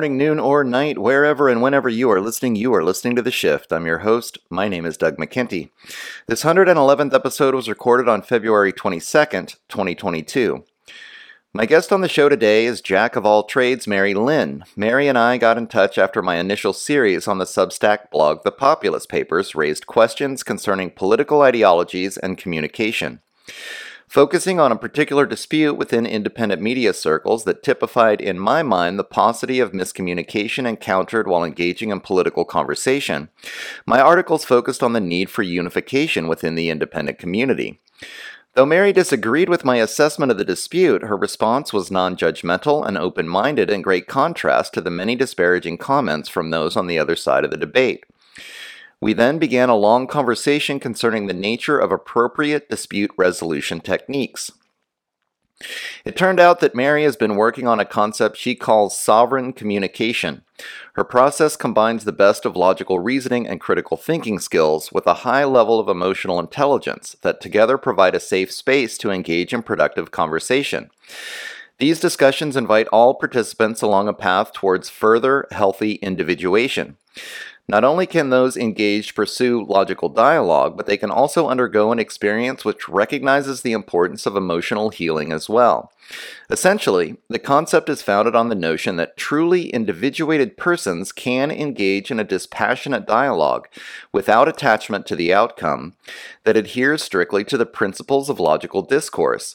Morning, noon, or night, wherever and whenever you are listening, you are listening to The Shift. I'm your host. My name is Doug McKenty. This 111th episode was recorded on February 22nd, 2022. My guest on the show today is Jack of all trades, Mary Lin. Mary and I got in touch after my initial series on the Substack blog, The Populist Papers, raised questions concerning political ideologies and communication focusing on a particular dispute within independent media circles that typified, in my mind, the paucity of miscommunication encountered while engaging in political conversation. My articles focused on the need for unification within the independent community. Though Mary disagreed with my assessment of the dispute, her response was non judgmental and open minded in great contrast to the many disparaging comments from those on the other side of the debate. We then began a long conversation concerning the nature of appropriate dispute resolution techniques. It turned out that Mary has been working on a concept she calls sovereign communication. Her process combines the best of logical reasoning and critical thinking skills with a high level of emotional intelligence that together provide a safe space to engage in productive conversation. These discussions invite all participants along a path towards further healthy individuation. Not only can those engaged pursue logical dialogue, but they can also undergo an experience which recognizes the importance of emotional healing as well. Essentially, the concept is founded on the notion that truly individuated persons can engage in a dispassionate dialogue without attachment to the outcome that adheres strictly to the principles of logical discourse.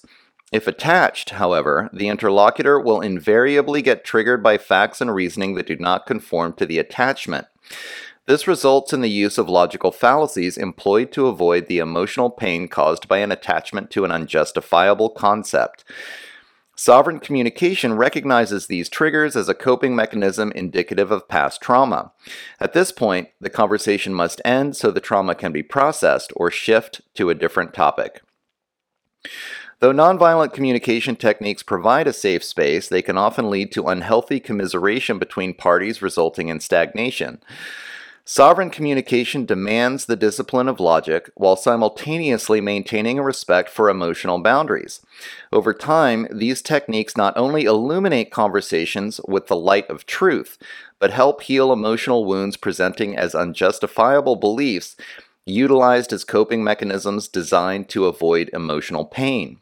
If attached, however, the interlocutor will invariably get triggered by facts and reasoning that do not conform to the attachment. This results in the use of logical fallacies employed to avoid the emotional pain caused by an attachment to an unjustifiable concept. Sovereign communication recognizes these triggers as a coping mechanism indicative of past trauma. At this point, the conversation must end so the trauma can be processed or shift to a different topic. Though nonviolent communication techniques provide a safe space, they can often lead to unhealthy commiseration between parties, resulting in stagnation. Sovereign communication demands the discipline of logic while simultaneously maintaining a respect for emotional boundaries. Over time, these techniques not only illuminate conversations with the light of truth, but help heal emotional wounds presenting as unjustifiable beliefs utilized as coping mechanisms designed to avoid emotional pain.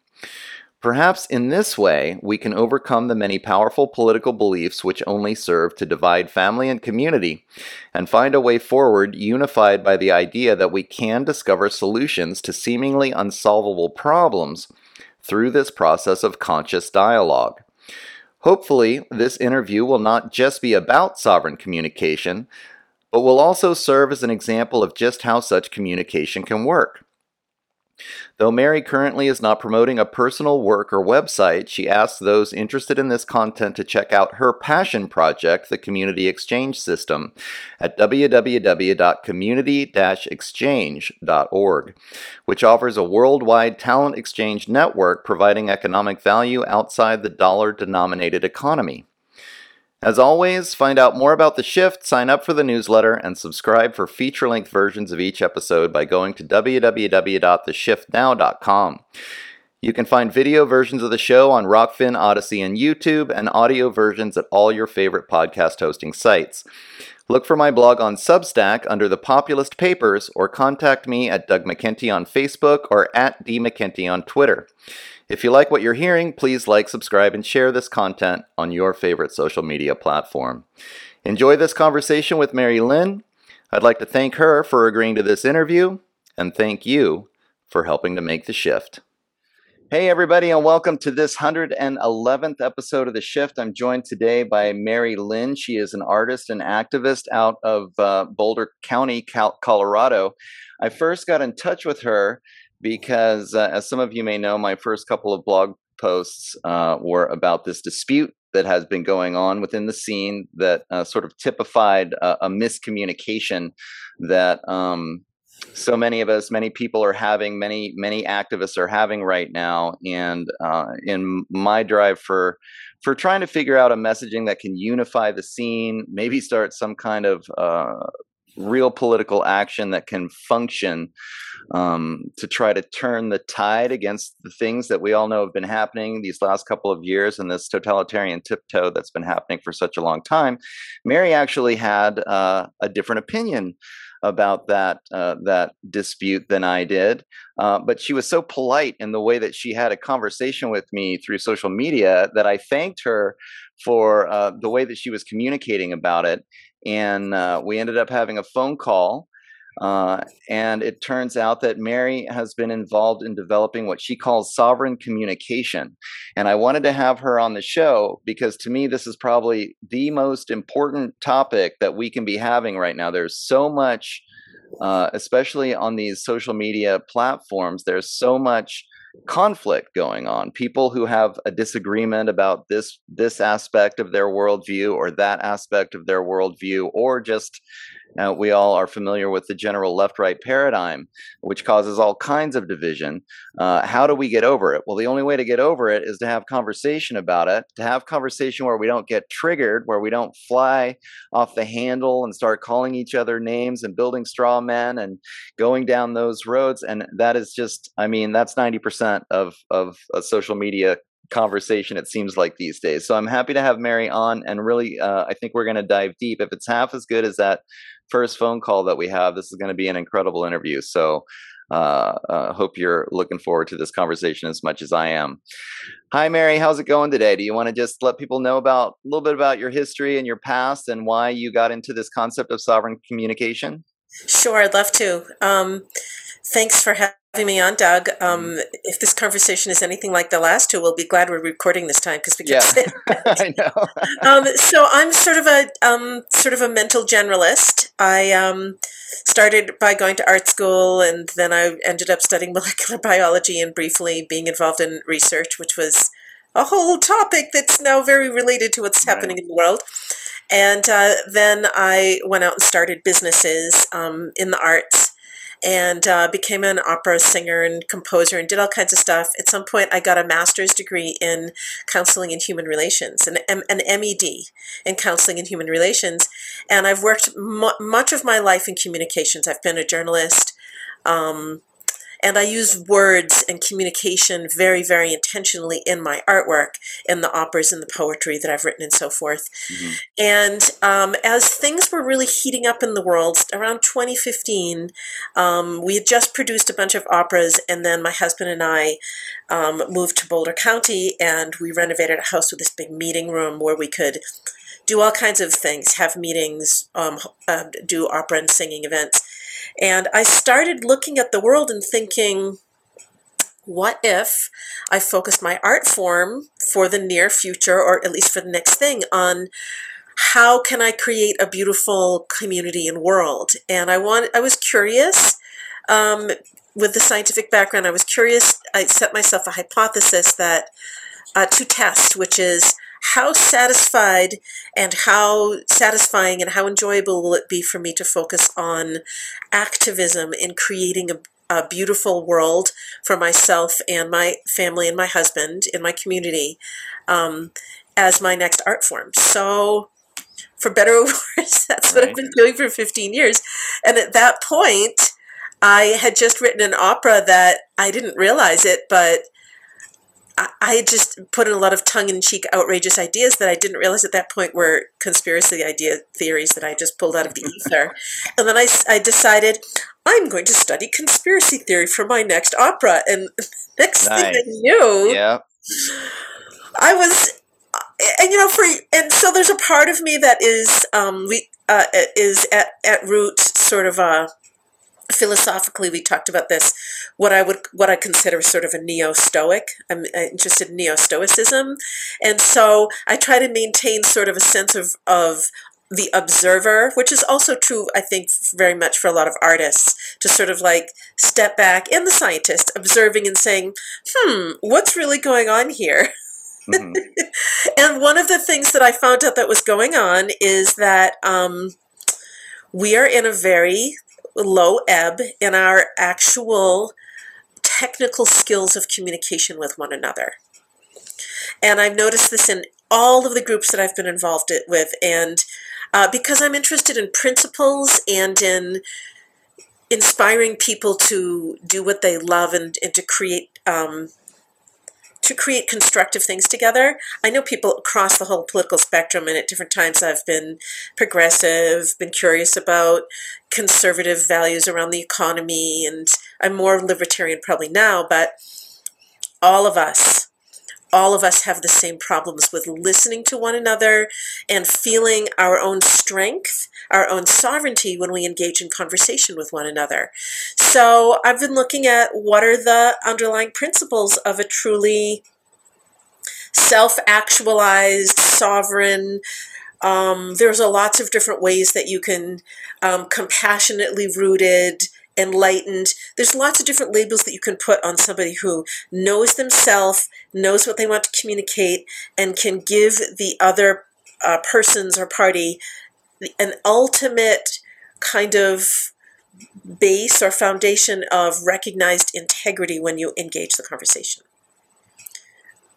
Perhaps in this way, we can overcome the many powerful political beliefs which only serve to divide family and community, and find a way forward unified by the idea that we can discover solutions to seemingly unsolvable problems through this process of conscious dialogue. Hopefully, this interview will not just be about sovereign communication, but will also serve as an example of just how such communication can work. Though Mary currently is not promoting a personal work or website, she asks those interested in this content to check out her passion project, the Community Exchange System, at www.community-exchange.org, which offers a worldwide talent exchange network providing economic value outside the dollar denominated economy. As always, find out more about the shift, sign up for the newsletter, and subscribe for feature length versions of each episode by going to www.theshiftnow.com. You can find video versions of the show on Rokfin, Odysee, and YouTube, and audio versions at all your favorite podcast hosting sites. Look for my blog on Substack under the Populist Papers, or contact me at Doug McKenty on Facebook or at D McKenty on Twitter. If you like what you're hearing, please like, subscribe, and share this content on your favorite social media platform. Enjoy this conversation with Mary Lin. I'd like to thank her for agreeing to this interview and thank you for helping to make the shift. Hey, everybody, and welcome to this 111th episode of The Shift. I'm joined today by Mary Lin. She is an artist and activist out of uh, Boulder County, Colorado. I first got in touch with her because, uh, as some of you may know, my first couple of blog posts uh, were about this dispute that has been going on within the scene that uh, sort of typified a miscommunication that um, so many of us, many people are having, many many activists are having right now, and uh, in my drive for for trying to figure out a messaging that can unify the scene, maybe start some kind of uh, real political action that can function um, to try to turn the tide against the things that we all know have been happening these last couple of years and this totalitarian tiptoe that's been happening for such a long time. Mary actually had uh, a different opinion about that uh, that dispute than I did. Uh, but she was so polite in the way that she had a conversation with me through social media that I thanked her for uh, the way that she was communicating about it. And uh, we ended up having a phone call uh, and it turns out that Mary has been involved in developing what she calls sovereign communication. And I wanted to have her on the show because to me, this is probably the most important topic that we can be having right now. There's so much, uh, especially on these social media platforms, there's so much conflict going on people who have a disagreement about this this aspect of their worldview or that aspect of their worldview or just now, we all are familiar with the general left right paradigm, which causes all kinds of division. Uh, how do we get over it? Well, the only way to get over it is to have conversation about it, to have conversation where we don't get triggered, where we don't fly off the handle and start calling each other names and building straw men and going down those roads. And that is just, I mean, that's 90% of, of a social media conversation it seems like these days so i'm happy to have mary on and really uh, i think we're going to dive deep if it's half as good as that first phone call that we have. This is going to be an incredible interview. So, uh, uh, hope you're looking forward to this conversation as much as I am. Hi, Mary. How's it going today? Do you want to just let people know about a little bit about your history and your past and why you got into this concept of sovereign communication? Sure, I'd love to. Um, thanks for having having me on, Doug. Um, if this conversation is anything like the last two, we'll be glad we're recording this time because we can. Yeah, I know. um, so I'm sort of a um, sort of a mental generalist. I um, started by going to art school, and then I ended up studying molecular biology and briefly being involved in research, which was a whole topic that's now very related to what's right. happening in the world. And uh, then I went out and started businesses um, in the arts and uh, became an opera singer and composer and did all kinds of stuff. At some point, I got a master's degree in counseling and human relations, an, an MED in counseling and human relations. And I've worked much of my life in communications. I've been a journalist. Um, and I use words and communication very, very intentionally in my artwork, in the operas and the poetry that I've written and so forth. Mm-hmm. And um, as things were really heating up in the world around 2015, um, we had just produced a bunch of operas, and then my husband and I um, moved to Boulder County, and we renovated a house with this big meeting room where we could do all kinds of things, have meetings, um, uh, do opera and singing events. And I started looking at the world and thinking, what if I focused my art form for the near future, or at least for the next thing, on how can I create a beautiful community and world? And I want, I was curious. Um, with the scientific background, I was curious. I set myself a hypothesis that uh, to test, which is how satisfied and how satisfying and how enjoyable will it be for me to focus on activism in creating a, a beautiful world for myself and my family and my husband in my community um, as my next art form. So, for better or worse, that's what I've been doing for 15 years. And at that point, I had just written an opera that I didn't realize it, but I just put in a lot of tongue-in-cheek, outrageous ideas that I didn't realize at that point were conspiracy idea theories that I just pulled out of the ether. and then I, I decided I'm going to study conspiracy theory for my next opera. And next nice. thing I knew, yeah. I was and you know, for and so there's a part of me that is um, we uh, is at at root sort of a philosophically we talked about this what i would what i consider sort of a neo-stoic i'm interested in neo-stoicism and so i try to maintain sort of a sense of of the observer which is also true i think very much for a lot of artists to sort of like step back and the scientist observing and saying hmm what's really going on here mm-hmm. and one of the things that i found out that was going on is that um, we are in a very low ebb in our actual technical skills of communication with one another. And I've noticed this in all of the groups that I've been involved with. And uh, because I'm interested in principles and in inspiring people to do what they love and, and to create um, to create constructive things together. I know people across the whole political spectrum, and at different times I've been progressive, been curious about conservative values around the economy, and I'm more libertarian probably now, but all of us all of us have the same problems with listening to one another and feeling our own strength, our own sovereignty when we engage in conversation with one another. So I've been looking at what are the underlying principles of a truly self actualized, sovereign, um, there's a lots of different ways that you can um, compassionately rooted enlightened. There's lots of different labels that you can put on somebody who knows themselves, knows what they want to communicate, and can give the other uh, persons or party an ultimate kind of base or foundation of recognized integrity when you engage the conversation.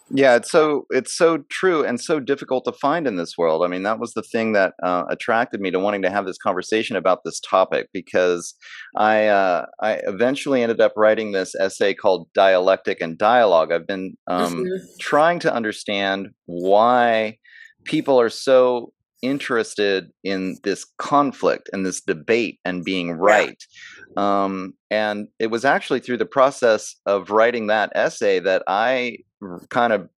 Yeah, it's so it's so true and so difficult to find in this world. I mean, that was the thing that uh, attracted me to wanting to have this conversation about this topic because I uh, I eventually ended up writing this essay called "Dialectic and Dialogue." I've been um, mm-hmm. trying to understand why people are so interested in this conflict and this debate and being right. Um, and it was actually through the process of writing that essay that I kind of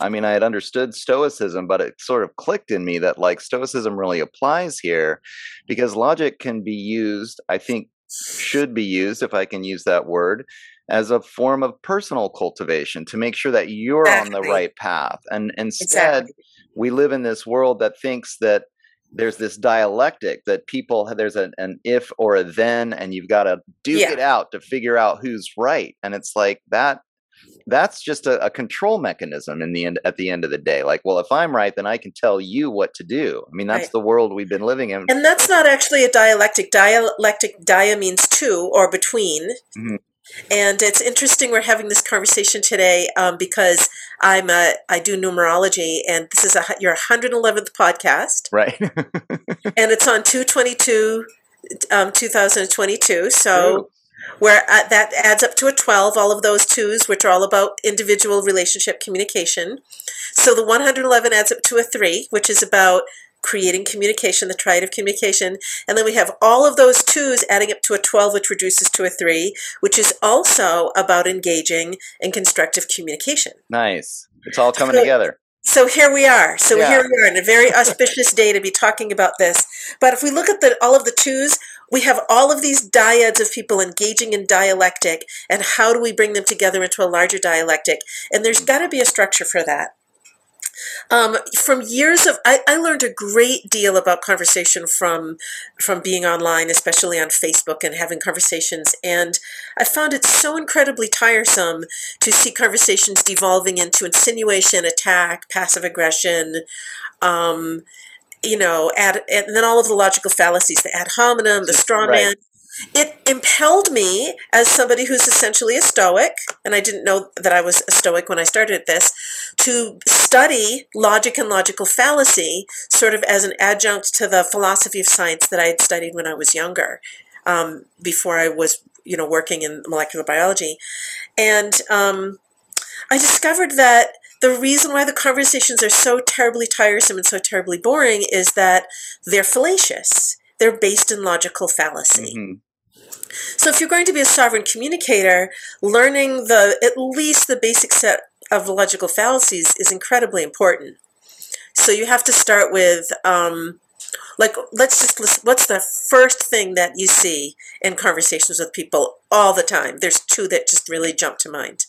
I mean, I had understood Stoicism, but it sort of clicked in me that like Stoicism really applies here because logic can be used, I think, should be used, if I can use that word, as a form of personal cultivation to make sure that you're exactly. on the right path. And instead, exactly. We live in this world that thinks that there's this dialectic that people there's an, an if or a then and you've got to duke yeah. it out to figure out who's right and it's like that that's just a, a, control mechanism in the end at the end of the day like well if i'm right then i can tell you what to do i mean that's right. the world we've been living in and that's not actually a dialectic dialectic dia means two or between mm-hmm. And it's interesting we're having this conversation today um, because i'm a i do numerology and this is a your 111th podcast. Right. And it's on 222 um, 2022 so Ooh. where uh, that adds up to a 12, all of those twos, which are all about individual relationship communication. So the 111 adds up to a 3, which is about creating communication, the triad of communication. And then we have all of those twos adding up to a 12, which reduces to a 3, which is also about engaging in constructive communication. Nice. It's all coming so, together. So here we are. So yeah. here we are in a very auspicious day to be talking about this. But if we look at the, all of the twos, we have all of these dyads of people engaging in dialectic, and how do we bring them together into a larger dialectic? And there's got to be a structure for that. Um, from years of, I, I, learned a great deal about conversation from from being online, especially on Facebook and having conversations. And I found it so incredibly tiresome to see conversations devolving into insinuation, attack, passive aggression. Um, you know, ad, and then all of the logical fallacies, the ad hominem, the straw man. Right. It impelled me as somebody who's essentially a Stoic, and I didn't know that I was a Stoic when I started this, to study logic and logical fallacy sort of as an adjunct to the philosophy of science that I had studied when I was younger, um, before I was, you know, working in molecular biology. And um, I discovered that the reason why the conversations are so terribly tiresome and so terribly boring is that they're fallacious. They're based in logical fallacy. Mm-hmm. So if you're going to be a sovereign communicator, learning the at least the basic set of logical fallacies is incredibly important. So you have to start with, um, like, let's just listen, what's the first thing that you see in conversations with people all the time? There's two that just really jump to mind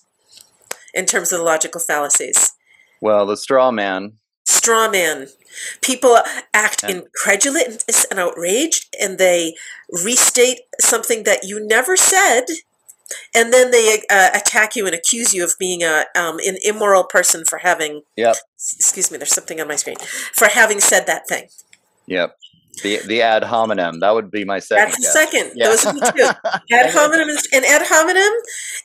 in terms of the logical fallacies. Well, the straw man. Straw man. People act Yeah. incredulous and outraged, and they restate something that you never said, and then they uh, attack you and accuse you of being a um, an immoral person for having. Yep. Excuse me, there's something on my screen for having said that thing. Yep. The the ad hominem. That would be my second That's the guess. second. Yeah. Those are the two. Ad hominem is, and ad hominem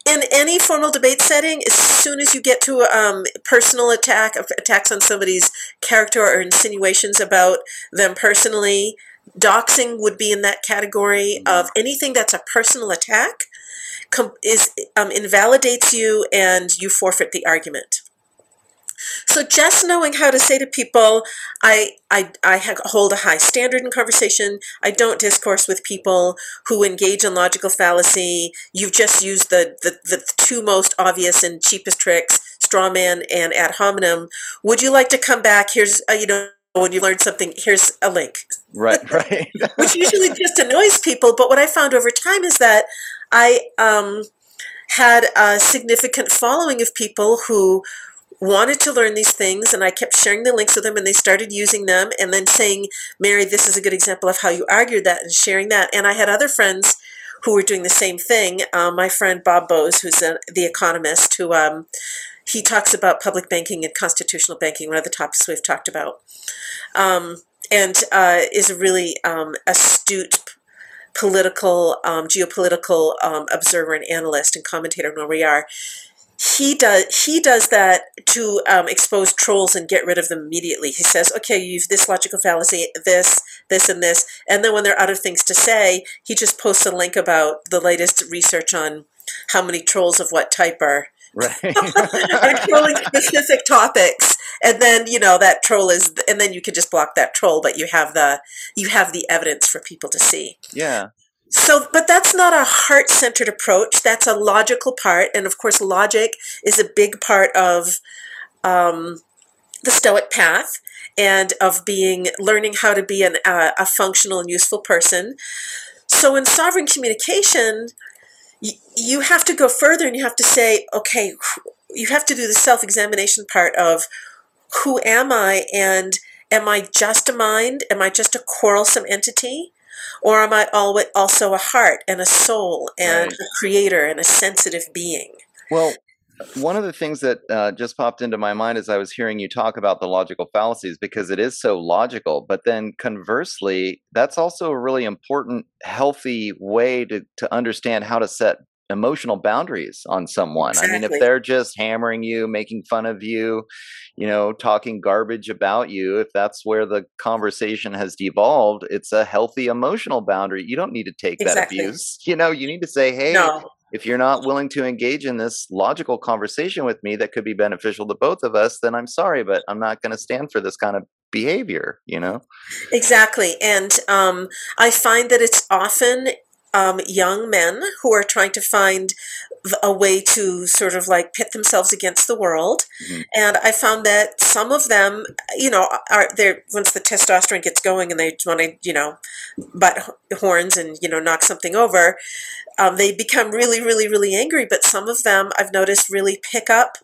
in any formal debate setting, as soon as you get to um, personal attack, attacks on somebody's character or insinuations about them personally, doxing would be in that category of anything that's a personal attack. Com- is um, invalidates you and you forfeit the argument. So just knowing how to say to people, I, I, I hold a high standard in conversation. I don't discourse with people who engage in logical fallacy. You've just used the, the, the two most obvious and cheapest tricks, straw man and ad hominem. Would you like to come back? Here's, uh, you know, when you learn something, here's a link Right, right. which usually just annoys people. But what I found over time is that I um, had a significant following of people who wanted to learn these things, and I kept sharing the links with them, and they started using them, and then saying, "Mary, this is a good example of how you argued that," and sharing that. And I had other friends who were doing the same thing. Um, my friend Bob Bose, who's a, the economist, who um, he talks about public banking and constitutional banking, one of the topics we've talked about um, and uh, is a really um, astute political, um, geopolitical um, observer and analyst and commentator. Where we are, he does he does that to um, expose trolls and get rid of them immediately. He says, "Okay, you've this logical fallacy, this, this, and this," and then when they're out of things to say, he just posts a link about the latest research on how many trolls of what type are right. trolling specific topics and then you know that troll is and then you can just block that troll but you have the you have the evidence for people to see yeah. So but that's not a heart-centered approach. That's a logical part. And of course logic is a big part of um, the stoic path and of being learning how to be an, uh, a functional and useful person. So in sovereign communication you, you have to go further and you have to say okay you have to do the self-examination part of who am i and am i just a mind? Am i just a quarrelsome entity or am i also a heart and a soul and Right. a creator and a sensitive being Well, one of the things that uh, just popped into my mind as I was hearing you talk about the logical fallacies, because it is so logical, but then conversely, that's also a really important, healthy way to, to understand how to set emotional boundaries on someone. I mean, if they're just hammering you, making fun of you, you know, talking garbage about you, if that's where the conversation has devolved, it's a healthy emotional boundary. You don't need to take Exactly. that abuse. You know, you need to say, hey, no if you're not willing to engage in this logical conversation with me that could be beneficial to both of us, then I'm sorry, but I'm not going to stand for this kind of behavior, you know? Exactly. And um, I find that it's often um, young men who are trying to find a way to sort of like pit themselves against the world. Mhm. And I found that some of them, you know, are there once the testosterone gets going and they want to, you know, butt horns and, you know, knock something over, um, they become really, really, really angry. But some of them I've noticed really pick up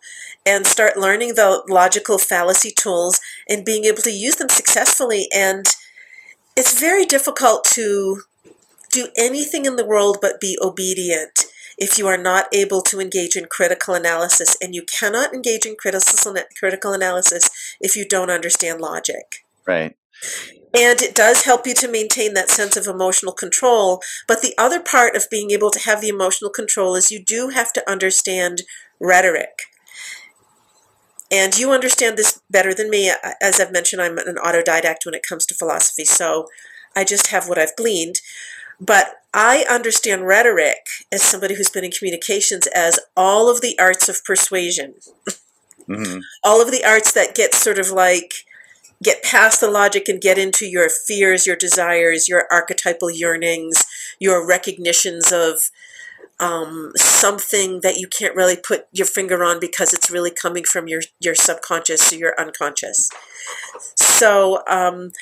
and start learning the logical fallacy tools and being able to use them successfully. And it's very difficult to do anything in the world but be obedient if you are not able to engage in critical analysis. And you cannot engage in critical, critical analysis if you don't understand logic. Right. And it does help you to maintain that sense of emotional control. But the other part of being able to have the emotional control is you do have to understand rhetoric. And you understand this better than me. As I've mentioned, I'm an autodidact when it comes to philosophy, so I just have what I've gleaned. But I understand rhetoric as somebody who's been in communications as all of the arts of persuasion hmm all of the arts that get sort of like get past the logic and get into your fears your desires your archetypal yearnings your recognitions of um, something that you can't really put your finger on because it's really coming from your your subconscious or your unconscious. So, um,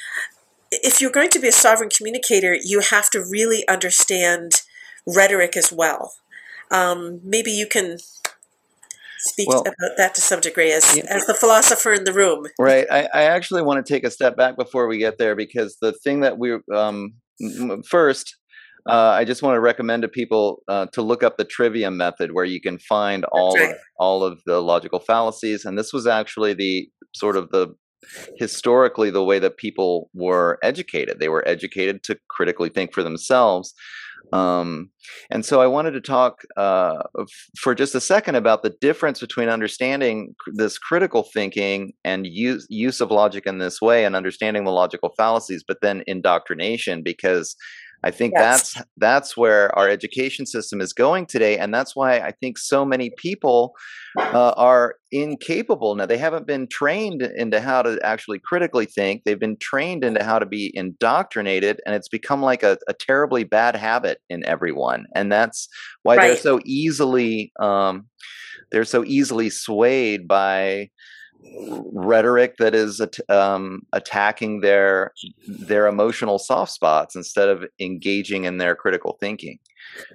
if you're going to be a sovereign communicator, you have to really understand rhetoric as well. Um, maybe you can speak well, about that to some degree as, yeah. as the philosopher in the room. Right. I, I, actually want to take a step back before we get there because the thing that we um, first. Uh, I just want to recommend to people uh, to look up the trivium method, where you can find all right. of, all of the logical fallacies. And this was actually the sort of the historically the way that people were educated. They were educated to critically think for themselves. Um, and so I wanted to talk uh, for just a second about the difference between understanding this critical thinking and use, use of logic in this way and understanding the logical fallacies, but then indoctrination, because I think yes. that's that's where our education system is going today, and that's why I think so many people uh, are incapable now. They haven't been trained into how to actually critically think. They've been trained into how to be indoctrinated, and it's become like a, a terribly bad habit in everyone, and that's why right. they're so easily um, they're so easily swayed by rhetoric that is um, attacking their their emotional soft spots instead of engaging in their critical thinking.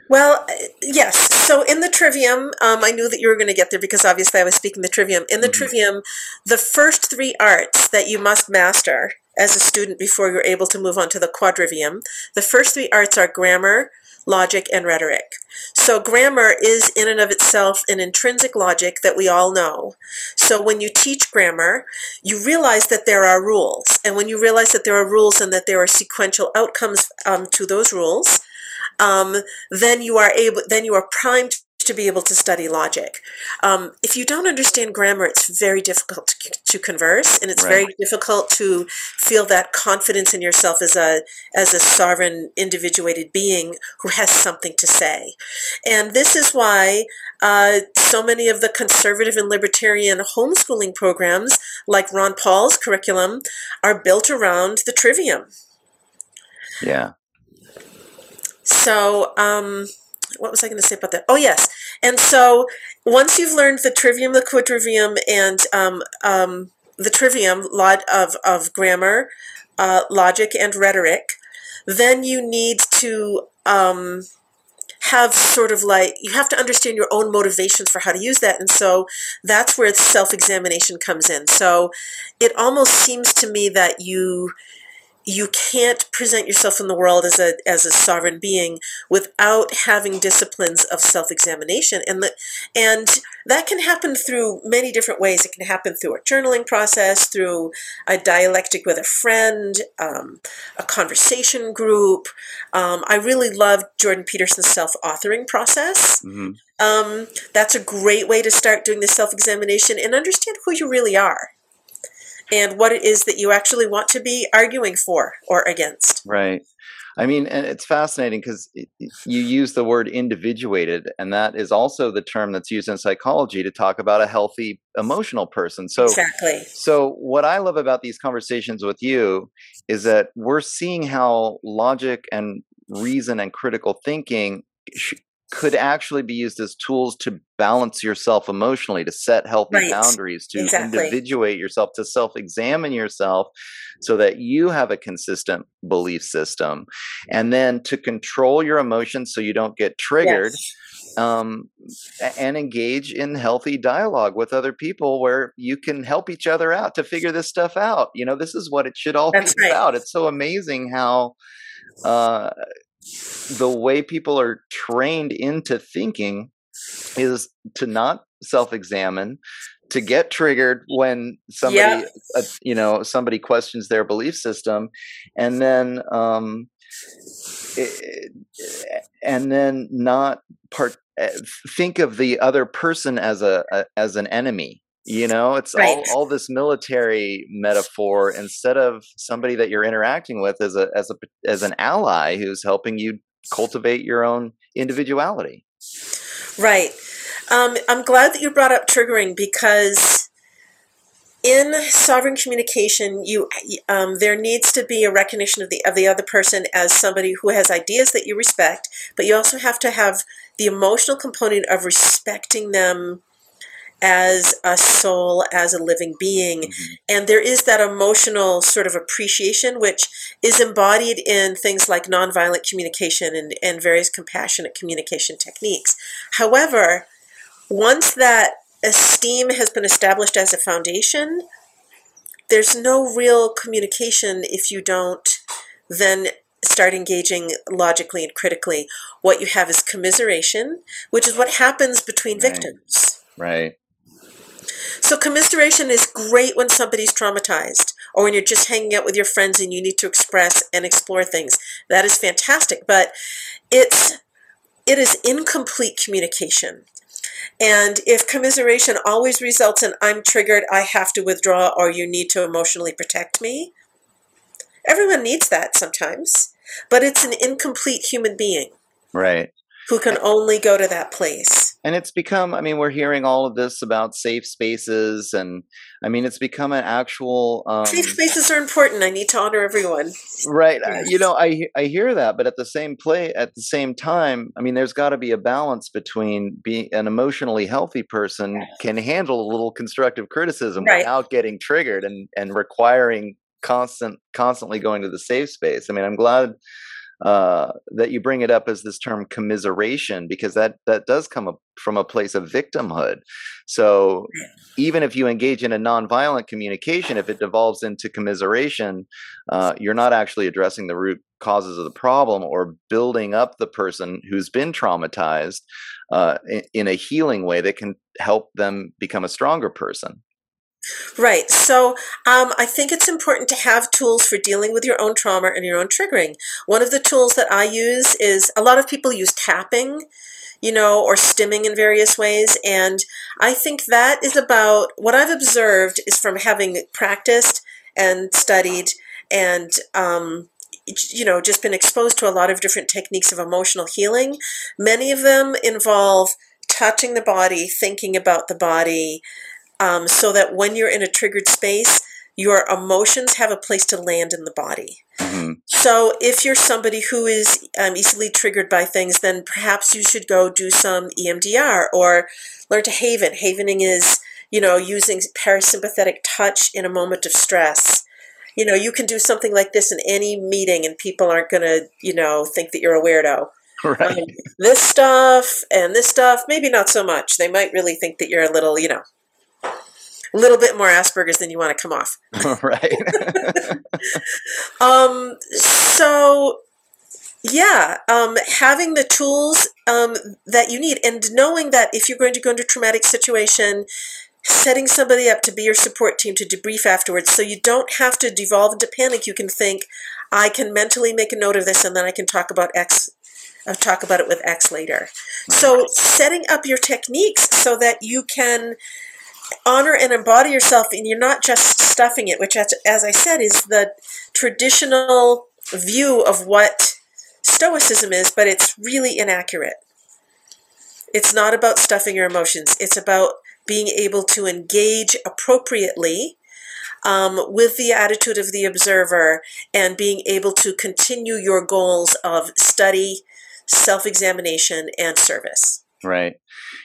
Well, uh, yes. So in the trivium, um, I knew that you were going to get there because obviously I was speaking the trivium. In the mm-hmm. trivium, the first three arts that you must master as a student before you're able to move on to the quadrivium, the first three arts are grammar, logic, and rhetoric. So grammar is in and of itself an intrinsic logic that we all know. So when you teach grammar, you realize that there are rules. And when you realize that there are rules and that there are sequential outcomes um, to those rules, um, then you are able, then you are primed to be able to study logic. Um, if you don't understand grammar, it's very difficult to, to converse, and it's right. very difficult to feel that confidence in yourself as a as a sovereign, individuated being who has something to say. And this is why uh, so many of the conservative and libertarian homeschooling programs, like Ron Paul's curriculum, are built around the trivium. Yeah. So, um, what was I going to say about that? Oh, yes. And so once you've learned the trivium, the quadrivium, and um, um, the trivium lot of, of grammar, uh, logic, and rhetoric, then you need to um, have sort of like, you have to understand your own motivations for how to use that. And so that's where self examination comes in. So it almost seems to me that you you can't present yourself in the world as a as a sovereign being without having disciplines of self-examination. And the, and that can happen through many different ways. It can happen through a journaling process through a dialectic with a friend um, a conversation group. Um, i really love jordan peterson's self-authoring process. Mm-hmm. um, that's a great way to start doing the self-examination and understand who you really are and what it is that you actually want to be arguing for or against. Right. I mean, and it's fascinating because you use the word individuated, and that is also the term that's used in psychology to talk about a healthy emotional person. So, exactly. So, what I love about these conversations with you is that we're seeing how logic and reason and critical thinking could actually be used as tools to balance yourself emotionally, to set healthy right. boundaries, to exactly. individuate yourself, to self examine yourself so that you have a consistent belief system. And then to control your emotions so you don't get triggered. Yes. Um, and engage in healthy dialogue with other people where you can help each other out to figure this stuff out. You know, this is what it should all That's be right. about. It's so amazing how uh, the way people are trained into thinking is to not self-examine to get triggered when somebody yeah. uh, you know somebody questions their belief system and then um it, and then not part eh, think of the other person as a, a as an enemy you know it's right. all, all this military metaphor instead of somebody that you're interacting with as a as a as an ally who's helping you cultivate your own individuality right um, i'm glad that you brought up triggering because in sovereign communication, you um, there needs to be a recognition of the of the other person as somebody who has ideas that you respect, but you also have to have the emotional component of respecting them as a soul, as a living being. Mm-hmm. And there is that emotional sort of appreciation, which is embodied in things like nonviolent communication and, and various compassionate communication techniques. However, once that esteem has been established as a foundation, there's no real communication if you don't then start engaging logically and critically. What you have is commiseration, which is what happens between right. victims. Right. So commiseration is great when somebody's traumatized or when you're just hanging out with your friends and you need to express and explore things. That is fantastic, but it's it is incomplete communication. And if commiseration always results in I'm triggered, I have to withdraw or you need to emotionally protect me, everyone needs that sometimes, but it's an incomplete human being. Right who can only go to that place. And it's become, I mean, we're hearing all of this about safe spaces, and I mean, it's become an actual. Um, safe spaces are important. I need to honor everyone. Right. Yes. You know, I I hear that, but at the same play, at the same time, I mean, there's got to be a balance between being an emotionally healthy person can handle a little constructive criticism right. without getting triggered and and requiring constant constantly going to the safe space. I mean, I'm glad uh, that you bring it up as this term commiseration because that that does come from a place of victimhood. So even if you engage in a nonviolent communication, if it devolves into commiseration, uh, you're not actually addressing the root causes of the problem or building up the person who's been traumatized uh, in, in a healing way that can help them become a stronger person. Right. So um, I think it's important to have tools for dealing with your own trauma and your own triggering. One of the tools that I use is a lot of people use tapping, you know, or stimming in various ways. And I think that is about what I've observed is from having practiced and studied and, um, you know, just been exposed to a lot of different techniques of emotional healing. Many of them involve touching the body, thinking about the body, um, so that when you're in a triggered space, your emotions have a place to land in the body. Mm-hmm. So if you're somebody who is um, easily triggered by things, then perhaps you should go do some EMDR or learn to haven. Havening is, you know, using parasympathetic touch in a moment of stress. You know, you can do something like this in any meeting and people aren't going to, you know, think that you're a weirdo. Right. Um, this stuff and this stuff, maybe not so much. They might really think that you're a little, you know, a little bit more Asperger's than you want to come off. right. um, so, yeah, um, having the tools um, that you need and knowing that if you're going to go into a traumatic situation, setting somebody up to be your support team to debrief afterwards so you don't have to devolve into panic. You can think, I can mentally make a note of this and then I can talk about X I'll talk about it with X later. So setting up your techniques so that you can honor and embody yourself and you're not just stuffing it which as, as i said is the traditional view of what stoicism is but it's really inaccurate. It's not about stuffing your emotions. It's about being able to engage appropriately um, with the attitude of the observer and being able to continue your goals of study self-examination and service. Right.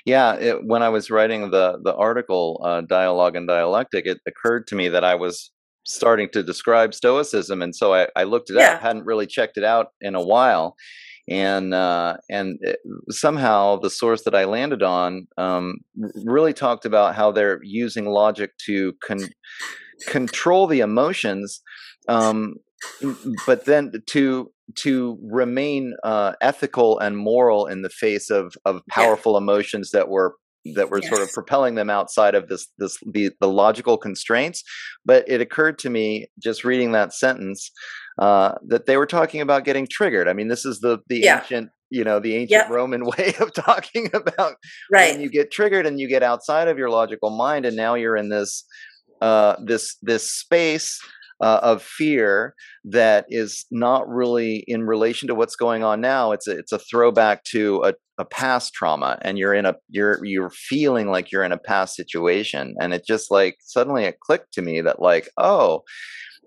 Yeah. It, when I was writing the the article, uh, dialogue and dialectic, it occurred to me that I was starting to describe Stoicism, and so I, I looked it yeah. up. Hadn't really checked it out in a while, and uh, and it, somehow the source that I landed on um, really talked about how they're using logic to con- control the emotions, um, but then to to remain uh, ethical and moral in the face of of powerful yeah. emotions that were that were yes. sort of propelling them outside of this this the, the logical constraints but it occurred to me just reading that sentence uh, that they were talking about getting triggered i mean this is the the yeah. ancient you know the ancient yep. roman way of talking about right when you get triggered and you get outside of your logical mind and now you're in this uh this this space uh, of fear that is not really in relation to what's going on now. It's a, it's a throwback to a, a past trauma, and you're in a you're you're feeling like you're in a past situation, and it just like suddenly it clicked to me that like oh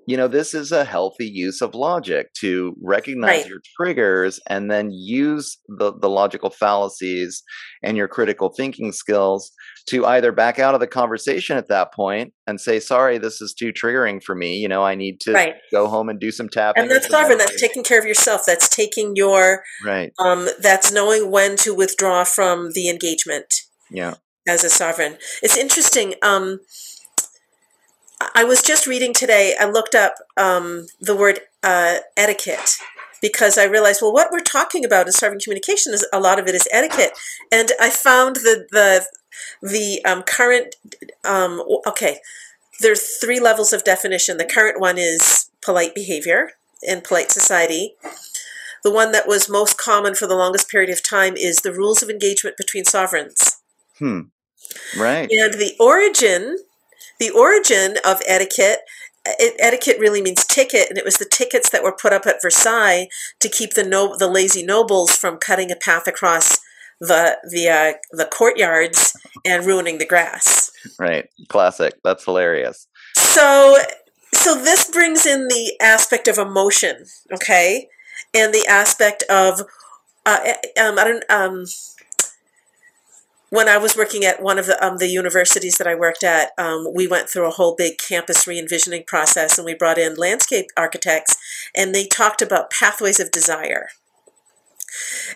you know this is a healthy use of logic to recognize Right. your triggers and then use the, the logical fallacies and your critical thinking skills to either back out of the conversation at that point and say sorry this is too triggering for me you know i need to Right. go home and do some tapping And that's sovereign. That's taking care of yourself. That's taking your right um that's knowing when to withdraw from the engagement. yeah as a sovereign. It's interesting. Um, I was just reading today. I looked up um, the word uh, etiquette because I realized, well, what we're talking about in sovereign communication is a lot of it is etiquette, and I found the the the um, current. Um, okay, there's three levels of definition. The current one is polite behavior in polite society. The one that was most common for the longest period of time is the rules of engagement between sovereigns. hmm right And the origin, the origin of etiquette, it, etiquette really means ticket, and it was the tickets that were put up at Versailles to keep the no, the lazy nobles from cutting a path across the the uh, the courtyards and ruining the grass. right classic that's hilarious So so this brings in the aspect of emotion, okay, and the aspect of uh, um, I don't um. When I was working at one of the um, the universities that I worked at, um, we went through a whole big campus re-envisioning process, and we brought in landscape architects, and they talked about pathways of desire.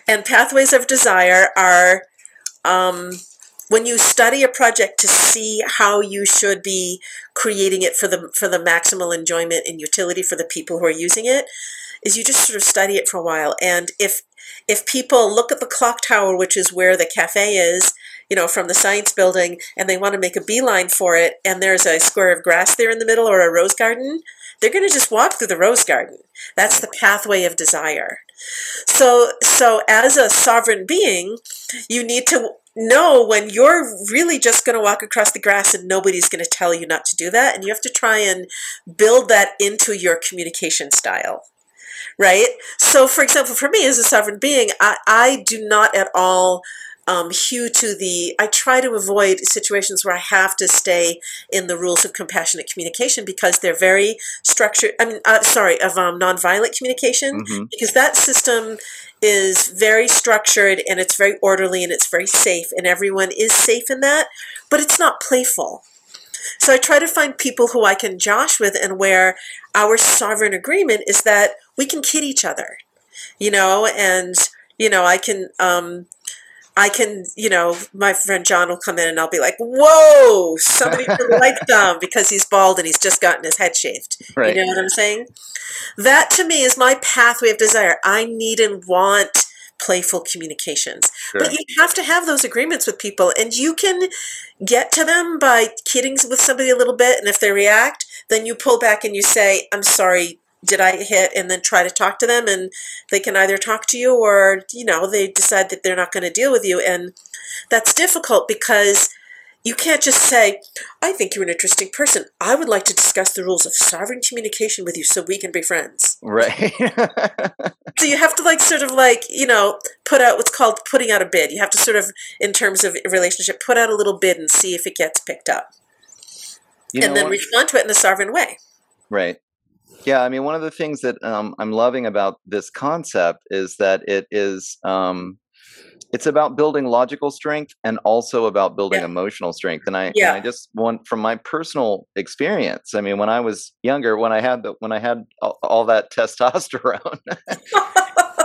And pathways of desire are um, when you study a project to see how you should be creating it for the for the maximal enjoyment and utility for the people who are using it is you just sort of study it for a while and if if people look at the clock tower which is where the cafe is you know from the science building and they want to make a beeline for it and there's a square of grass there in the middle or a rose garden they're going to just walk through the rose garden. That's the pathway of desire. So so as a sovereign being you need to know when you're really just going to walk across the grass and nobody's going to tell you not to do that and you have to try and build that into your communication style right? So for example for me as a sovereign being i, I do not at all um, hew to the i try to avoid situations where i have to stay in the rules of compassionate communication because they're very structured i mean uh, sorry of um, nonviolent communication hmm because that system is very structured and it's very orderly and it's very safe and everyone is safe in that but it's not playful. So i try to find people who i can josh with and where our sovereign agreement is that we can kid each other you know and you know i can um I can, you know, my friend John will come in and I'll be like, "Whoa, somebody really liked him because he's bald and he's just gotten his head shaved." right You know what I'm saying? That to me is my pathway of desire. I need and want playful communications. sure. But you have to have those agreements with people, and you can get to them by kidding with somebody a little bit. And if they react, then you pull back and you say, I'm sorry, did I hit? And then try to talk to them, and they can either talk to you or, you know, they decide that they're not going to deal with you. And that's difficult because you can't just say, I think you're an interesting person. I would like to discuss the rules of sovereign communication with you so we can be friends. right So you have to like sort of like, you know, put out what's called putting out a bid. You have to sort of in terms of relationship, put out a little bid and see if it gets picked up. you and then what? respond to it in a sovereign way. Right. Yeah, I mean, one of the things that um, I'm loving about this concept is that it is um, it's about building logical strength and also about building Yeah. emotional strength. And I, and I just want from my personal experience. I mean, when I was younger, when I had the, when I had all, all that testosterone,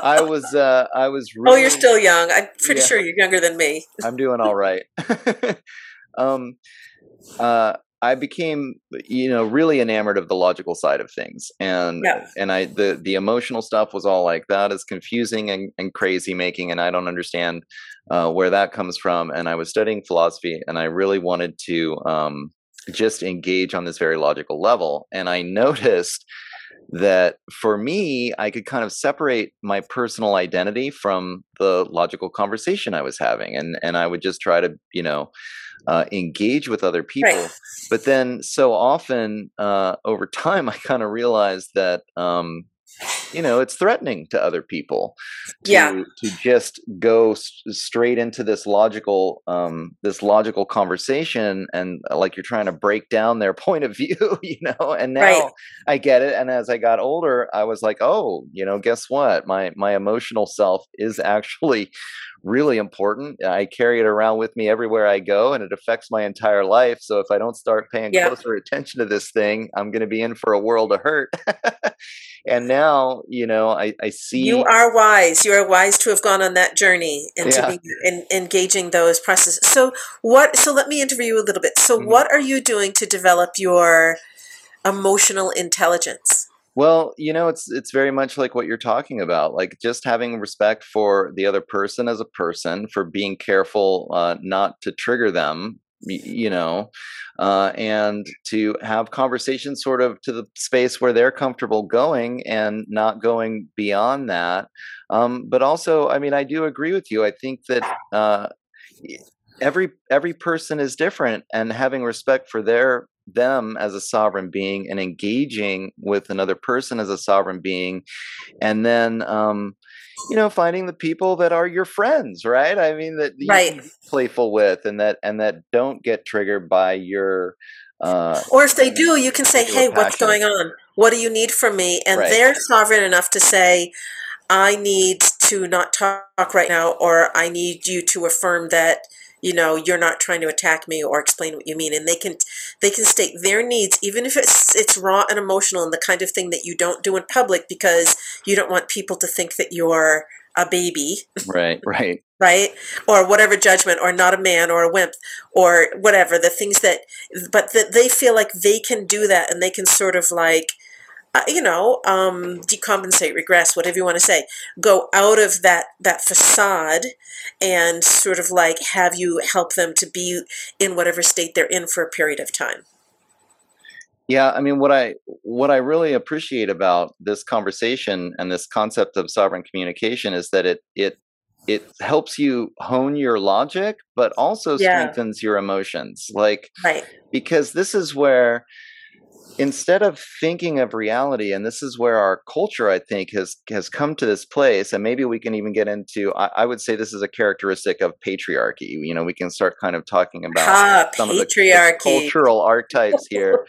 I was uh, I was oh, you're still young. I'm pretty Yeah. sure you're younger than me. I'm doing all right. um, uh, I became, you know, really enamored of the logical side of things, and Yeah. and I the the emotional stuff was all like that is confusing and, and crazy making, and I don't understand uh, where that comes from. And I was studying philosophy, and I really wanted to um, just engage on this very logical level, and I noticed that for me, I could kind of separate my personal identity from the logical conversation I was having, and and I would just try to you know uh, engage with other people. Right. But then so often uh, over time, I kind of realized that. Um, you know it's threatening to other people to, Yeah. to just go s- straight into this logical um this logical conversation and uh, like you're trying to break down their point of view you know and now Right. i get it and as i got older i was like oh you know guess what my my emotional self is actually really important i carry it around with me everywhere i go and it affects my entire life so if i don't start paying Yeah. closer attention to this thing i'm going to be in for a world of hurt and now you know i i see You are wise. You are wise to have gone on that journey and Yeah. being, in, engaging those processes. So what? So let me interview you a little bit. So Mhm. what are you doing to develop your emotional intelligence? Well, you know, it's it's very much like what you're talking about, like just having respect for the other person as a person, for being careful uh, not to trigger them, you know, uh, and to have conversations sort of to the space where they're comfortable going and not going beyond that. Um, but also, I mean, I do agree with you. I think that uh, every every person is different, and having respect for their them as a sovereign being and engaging with another person as a sovereign being and then um you know finding the people that are your friends right i mean that you Right. playful with and that and that don't get triggered by your uh Or if they do, you can say, "Hey, what's going on? What do you need from me?" And Right. they're sovereign enough to say, "I need to not talk right now," or "I need you to affirm that." You know you're not trying to attack me or explain what you mean and they can they can state their needs even if it's it's raw and emotional and the kind of thing that you don't do in public because you don't want people to think that you're a baby right right. right? Or whatever judgment or not a man or a wimp or whatever the things that but that they feel like they can do that and they can sort of like uh, you know um, decompensate regress whatever you want to say go out of that that facade and sort of like have you help them to be in whatever state they're in for a period of time Yeah, I mean what I what I really appreciate about this conversation and this concept of sovereign communication is that it it it helps you hone your logic but also Yeah. strengthens your emotions. Like right because this is where instead of thinking of reality and this is where our culture i think has has come to this place and maybe we can even get into i, I would say this is a characteristic of patriarchy. You know we can start kind of talking about ah some of the, patriarchy. cultural archetypes here.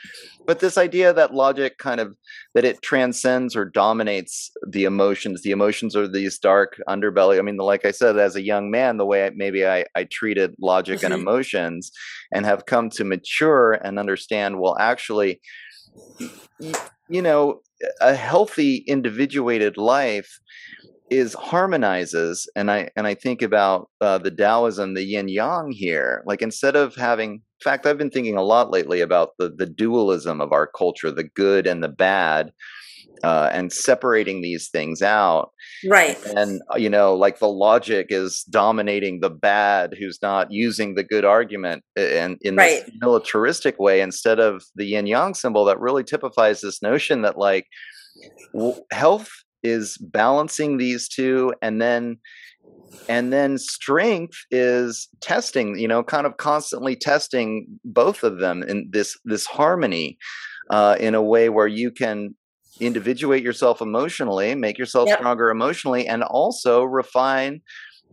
But this idea that logic kind of that it transcends or dominates the emotions the emotions are these dark underbelly i mean like i said as a young man the way I, maybe I, I treated logic and Mhm. emotions and have come to mature and understand well actually you know a healthy individuated life is harmonizes and i and i think about uh, the taoism the yin yang here like instead of having in fact i've been thinking a lot lately about the the dualism of our culture the good and the bad uh, and separating these things out right and uh, you know like the logic is dominating the bad who's not using the good argument and in Right. this militaristic way instead of the yin yang symbol that really typifies this notion that like w- health is balancing these two and then and then strength is testing you know kind of constantly testing both of them in this this harmony uh, in a way where you can individuate yourself emotionally make yourself Yep. stronger emotionally and also refine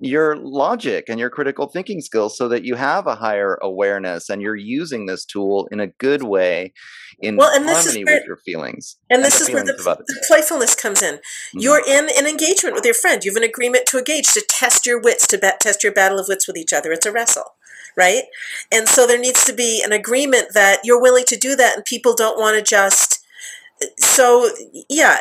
your logic and your critical thinking skills so that you have a higher awareness and you're using this tool in a good way in Well, and harmony where- with your feelings and this is where the, the playfulness comes in. Mhm. you're in an engagement with your friend. You have an agreement to engage to test your wits to bet test your battle of wits with each other. It's a wrestle right? And so there needs to be an agreement that you're willing to do that and people don't want to just so yeah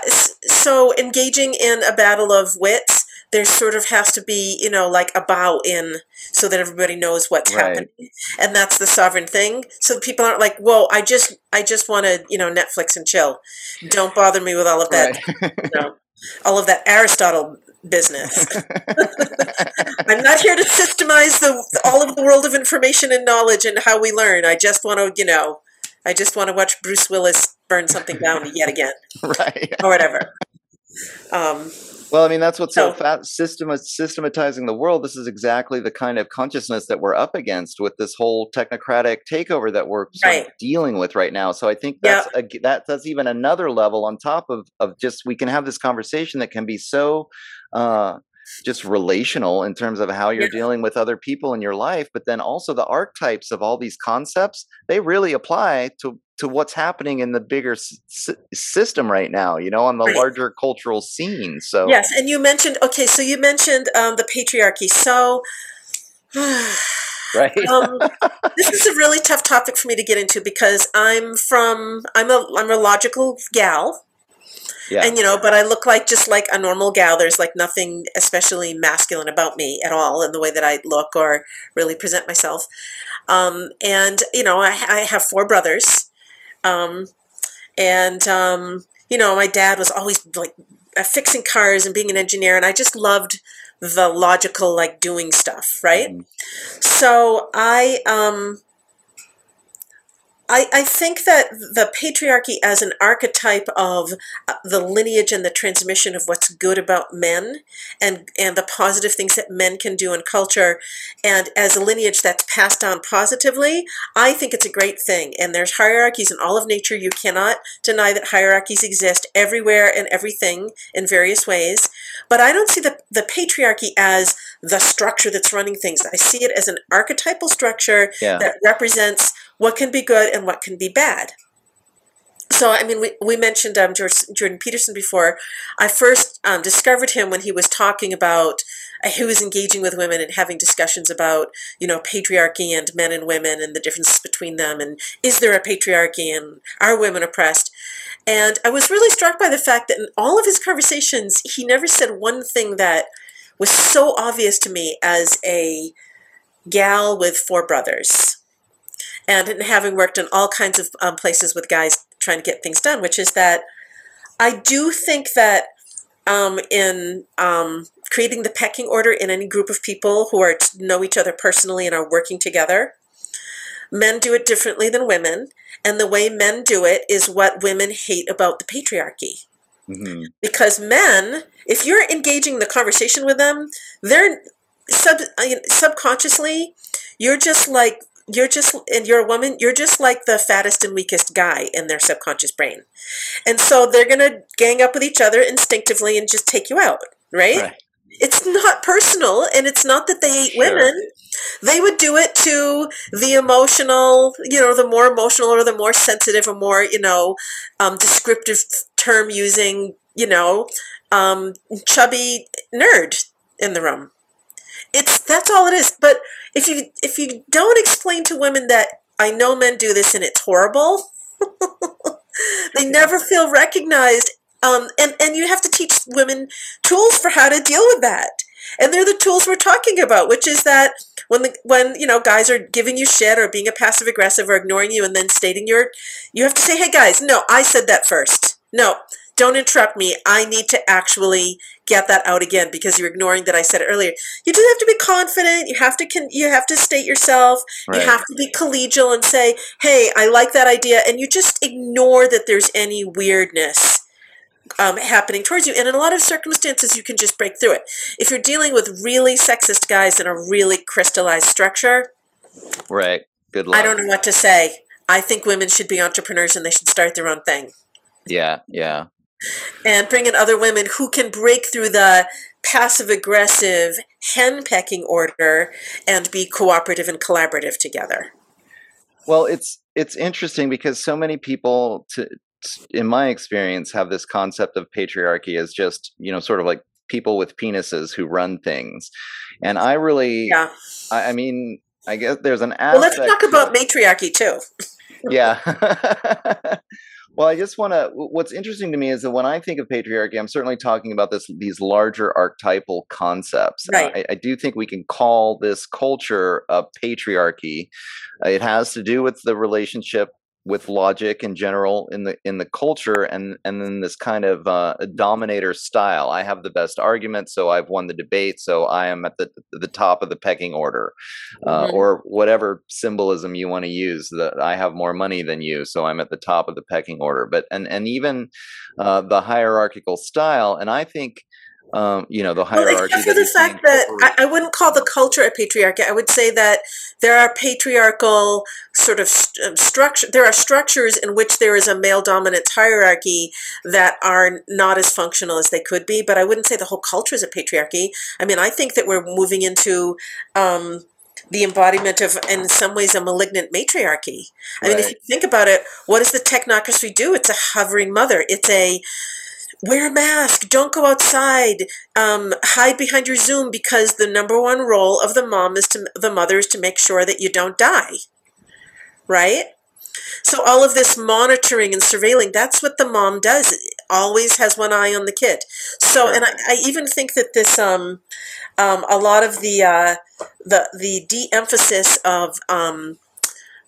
so engaging in a battle of wits there sort of has to be you know like a bow in so that everybody knows what's Right. happening. And that's the sovereign thing. So people aren't like whoa i just i just want to you know netflix and chill. Don't bother me with all of that right. you know, all of that aristotle business. I'm not here to systemize the all of the world of information and knowledge and how we learn. I just want to you know i just want to watch bruce willis burn something down yet again, right. or whatever. Um, Well, I mean, that's what's so, So- fat system systematizing the world. This is exactly the kind of consciousness that we're up against with this whole technocratic takeover that we're Right. dealing with right now. So I think that's a, that that's even another level on top of of just we can have this conversation that can be so uh, just relational in terms of how you're Yeah. dealing with other people in your life, but then also the archetypes of all these concepts they really apply to to what's happening in the bigger s- system right now. You know, on the Right. larger cultural scene. So Yes, and you mentioned okay, so you mentioned um, the patriarchy. So right. um, this is a really tough topic for me to get into because I'm from I'm a I'm a logical gal, yeah. and you know, but I look like just like a normal gal. There's like nothing especially masculine about me at all in the way that I look or really present myself. Um, and you know, I, I have four brothers, um, and um, you know, my dad was always like uh, fixing cars and being an engineer, and I just loved the logical like doing stuff, right? Mhm. So I um I, I think that the patriarchy as an archetype of uh, the lineage and the transmission of what's good about men and and the positive things that men can do in culture and as a lineage that's passed on positively i think it's a great thing. And there's hierarchies in all of nature. You cannot deny that hierarchies exist everywhere and everything in various ways. But i don't see the, the patriarchy as the structure that's running things i see it as an archetypal structure yeah. that represents what can be good and what can be bad. So, I mean, we, we mentioned um, George, Jordan Peterson before. I first um, discovered him when he was talking about, uh, he was engaging with women and having discussions about, you know, patriarchy and men and women and the differences between them and is there a patriarchy and are women oppressed? And I was really struck by the fact that in all of his conversations, he never said one thing that was so obvious to me as a gal with four brothers. And having worked in all kinds of um, places with guys trying to get things done, which is that I do think that um, in um, creating the pecking order in any group of people who are know each other personally and are working together, men do it differently than women, and the way men do it is what women hate about the patriarchy Mhm. because men, if you're engaging the conversation with them, they're sub I- subconsciously, you're just like you're just and you're a woman, you're just like the fattest and weakest guy in their subconscious brain, and so they're gonna gang up with each other instinctively and just take you out, right? Right. It's not personal, and it's not that they hate Sure. women. They would do it to the emotional, you know, the more emotional or the more sensitive or more, you know, um, descriptive term using, you know, um, chubby nerd in the room. It's that's all it is. But if you if you don't explain to women that I know men do this and it's horrible, they never feel recognized. Um, and and you have to teach women tools for how to deal with that. And they're the tools we're talking about, which is that when the when you know guys are giving you shit or being a passive aggressive or ignoring you and then stating your you have to say, "Hey guys, no, I said that first. No, don't interrupt me. I need to actually get that out again because you're ignoring that I said it earlier. You do have to be confident. You have to con- you have to state yourself. Right. You have to be collegial and say, "Hey, I like that idea," and you just ignore that there's any weirdness um, happening towards you. And in a lot of circumstances, you can just break through it. If you're dealing with really sexist guys in a really crystallized structure, Right. Good luck. I don't know what to say. I think women should be entrepreneurs and they should start their own thing Yeah. Yeah. and bring in other women who can break through the passive aggressive henpecking order and be cooperative and collaborative together. Well, it's it's interesting because so many people, to, in my experience, have this concept of patriarchy as just you know sort of like people with penises who run things, and I really, Yeah. I, I mean, I guess there's an aspect. Well, let's talk about matriarchy too. yeah. well, I just want to. What's interesting to me is that when I think of patriarchy, I'm certainly talking about this these larger archetypal concepts. Right. I, I do think we can call this culture a patriarchy. It has to do with the relationship with logic in general in the in the culture and and then this kind of uh, dominator style i have the best argument so i've won the debate so i am at the the top of the pecking order uh, mm-hmm. or whatever symbolism you want to use that i have more money than you so i'm at the top of the pecking order but and and even uh, the hierarchical style and i think um, you know, the hierarchy. Well, the fact that I, I, wouldn't call the culture a patriarchy. I would say that there are patriarchal sort of st- um, structure. There are structures in which there is a male dominant hierarchy that are not as functional as they could be. But I wouldn't say the whole culture is a patriarchy. I mean, I think that we're moving into. Um, the embodiment of, in some ways, a malignant matriarchy. I right. mean, if you think about it, what does the technocracy do? It's a hovering mother. It's a wear a mask, don't go outside, um, hide behind your Zoom because the number one role of the mom is to the mother is to make sure that you don't die. Right? So all of this monitoring and surveilling, that's what the mom does. It always has one eye on the kid. So, and I, I even think that this, um, um, a lot of the, uh, the, the de-emphasis of, um,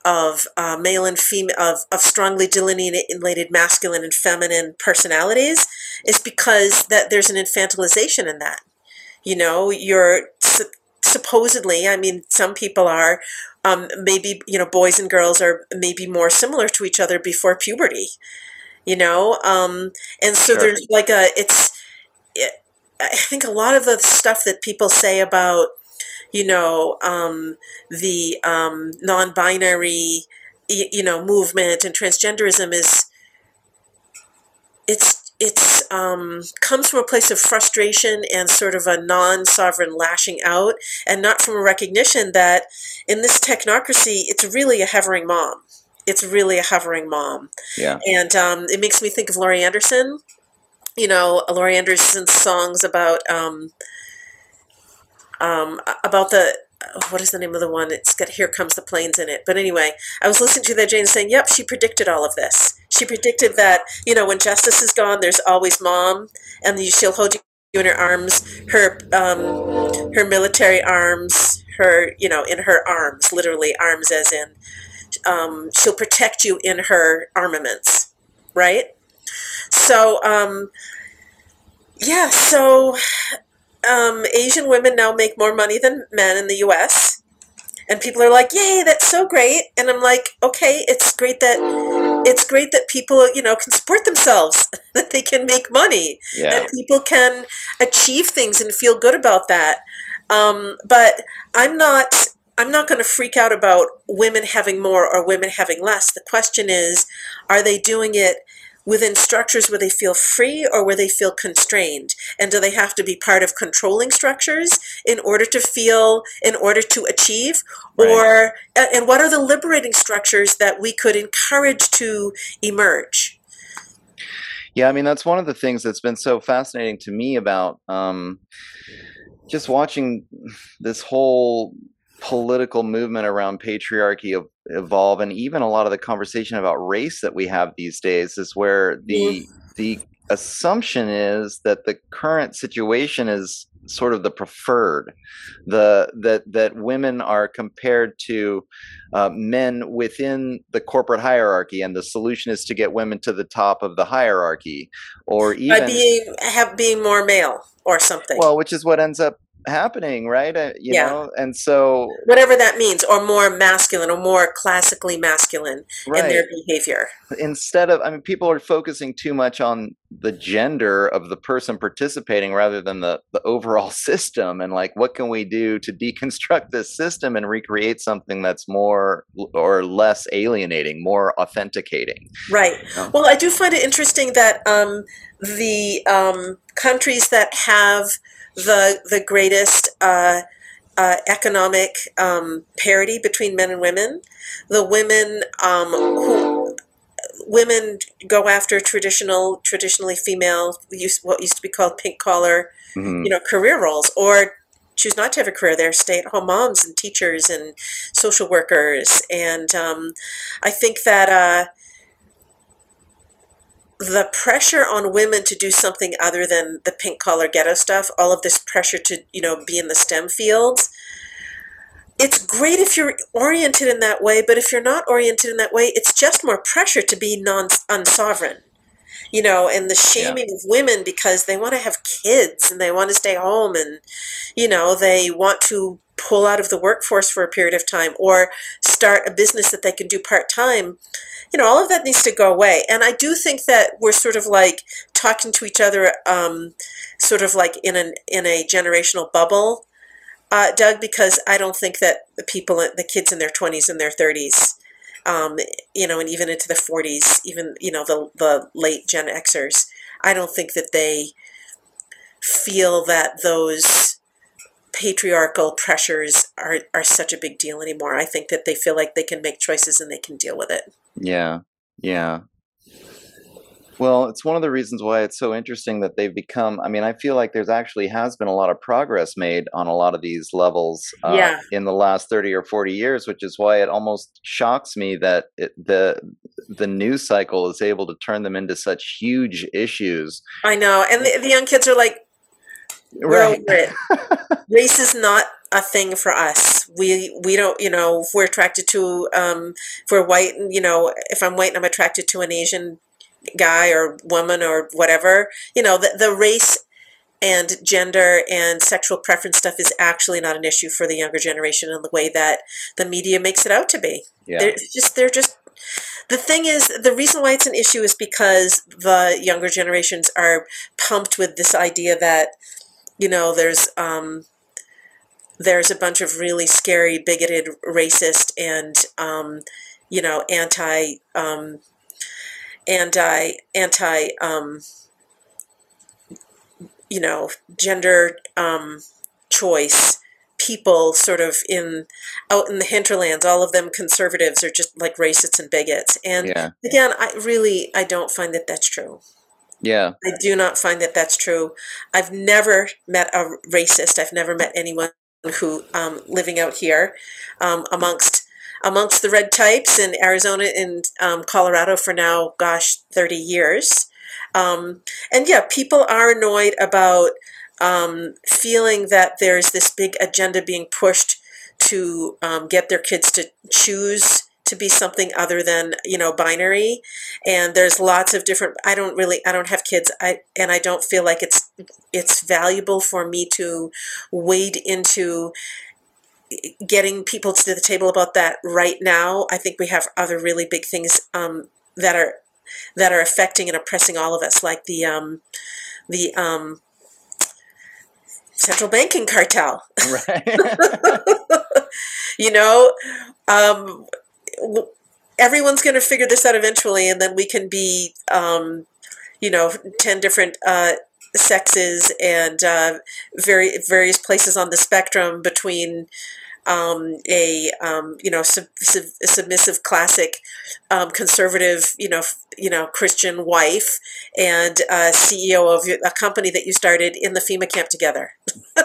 of uh, male and female of, of strongly delineated masculine and feminine personalities is because that there's an infantilization in that you know you're su- supposedly i mean some people are um, maybe you know boys and girls are maybe more similar to each other before puberty you know um, and so sure. there's like a it's it, i think a lot of the stuff that people say about you know, um, the um, non-binary, you know, movement and transgenderism is it's it's um, comes from a place of frustration and sort of a non-sovereign lashing out, and not from a recognition that in this technocracy, it's really a hovering mom. It's really a hovering mom. Yeah. And um, it makes me think of Laurie Anderson. You know, Laurie Anderson's songs about um, um, about the what is the name of the one? It's got "Here Comes the Planes" in it. But anyway, I was listening to that Jane saying, "Yep, she predicted all of this. She predicted that you know when justice is gone, there's always mom, and she'll hold you in her arms, her um, her military arms, her you know in her arms, literally arms as in um, she'll protect you in her armaments, right? So um, yeah, so um, Asian women now make more money than men in the U.S. And people are like, "Yay, that's so great!" And I'm like, "Okay, it's great that it's great that people, you know, can support themselves, that they can make money, yeah. that people can achieve things and feel good about that." Um, but I'm not. I'm not going to freak out about women having more or women having less. The question is, are they doing it within structures where they feel free or where they feel constrained? And do they have to be part of controlling structures in order to feel, in order to achieve? Right. Or, and what are the liberating structures that we could encourage to emerge? Yeah, I mean, that's one of the things that's been so fascinating to me about um, just watching this whole political movement around patriarchy evolve and even a lot of the conversation about race that we have these days is where the the assumption is that the current situation is sort of the preferred the that that women are compared to uh, men within the corporate hierarchy and the solution is to get women to the top of the hierarchy or even by being have being more male or something. Well which is what ends up happening, right? Uh, you yeah. know, and so whatever that means, or more masculine, or more classically masculine right. in their behavior. Instead of, I mean, people are focusing too much on the gender of the person participating rather than the the overall system, and like, what can we do to deconstruct this system and recreate something that's more or less alienating, more authenticating? Right. Know? Well, I do find it interesting that um, the um, countries that have the the greatest uh, uh, economic um, parity between men and women. The women um, who women go after traditional, traditionally female, what used to be called pink collar, mm-hmm. you know, career roles, or choose not to have a career. They're stay at home moms and teachers and social workers, and um, I think that. Uh, the pressure on women to do something other than the pink collar ghetto stuff, all of this pressure to, you know, be in the STEM fields, it's great if you're oriented in that way, but if you're not oriented in that way, it's just more pressure to be non unsovereign. You know, and the shaming yeah. of women because they want to have kids and they want to stay home and you know, they want to pull out of the workforce for a period of time or start a business that they can do part time. You know, all of that needs to go away. And I do think that we're sort of like talking to each other, um, sort of like in an in a generational bubble uh, Doug, because I don't think that the people, the kids in their 20s and their 30s, um, you know, and even into the 40s, even, you know, the, the late Gen Xers, I don't think that they feel that those patriarchal pressures are, are such a big deal anymore. I think that they feel like they can make choices and they can deal with it. Yeah. Yeah. Well, it's one of the reasons why it's so interesting that they've become. I mean, I feel like there's actually has been a lot of progress made on a lot of these levels uh, yeah. in the last 30 or 40 years, which is why it almost shocks me that it, the the news cycle is able to turn them into such huge issues. I know, and the, the young kids are like, right. Race is not a thing for us. We we don't, you know, if we're attracted to, um, if we're white, you know, if I'm white and I'm attracted to an Asian guy or woman or whatever. You know, the, the race and gender and sexual preference stuff is actually not an issue for the younger generation in the way that the media makes it out to be. Yeah. They're just they're just the thing is the reason why it's an issue is because the younger generations are pumped with this idea that you know there's um, there's a bunch of really scary bigoted racist and um, you know anti um, anti anti um, you know gender um, choice people sort of in out in the hinterlands. All of them conservatives are just like racists and bigots. And yeah. again i really i don't find that that's true yeah. I do not find that that's true. I've never met a racist. I've never met anyone who um, living out here um, amongst amongst the red types in Arizona and um, Colorado for now, gosh, 30 years. Um, and yeah, people are annoyed about um, feeling that there's this big agenda being pushed to um, get their kids to choose to be something other than you know binary and there's lots of different i don't really i don't have kids i and i don't feel like it's it's valuable for me to wade into getting people to the table about that right now. I think we have other really big things um, that are that are affecting and oppressing all of us, like the um, the um, central banking cartel. Right. you know, um, everyone's going to figure this out eventually, and then we can be, um, you know, ten different uh, sexes and uh, very various places on the spectrum between um, a um, you know sub, sub, submissive classic um, conservative you know you know Christian wife and uh, CEO of a company that you started in the FEMA camp together.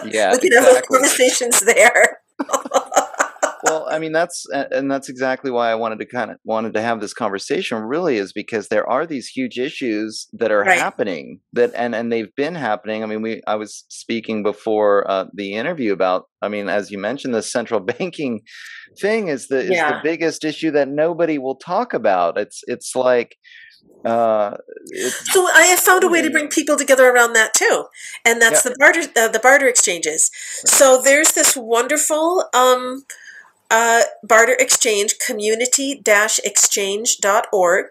Yeah, we can exactly. have conversations there. well, I mean that's and that's exactly why I wanted to kind of wanted to have this conversation. Really, is because there are these huge issues that are right. happening that and and they've been happening. I mean, we I was speaking before uh, the interview about. I mean, as you mentioned, the central banking thing is the is yeah. the biggest issue that nobody will talk about. It's it's like uh, so I have found a way to bring people together around that too, and that's the barter uh, the barter exchanges. So there's this wonderful um, uh, barter exchange, community-exchange.org.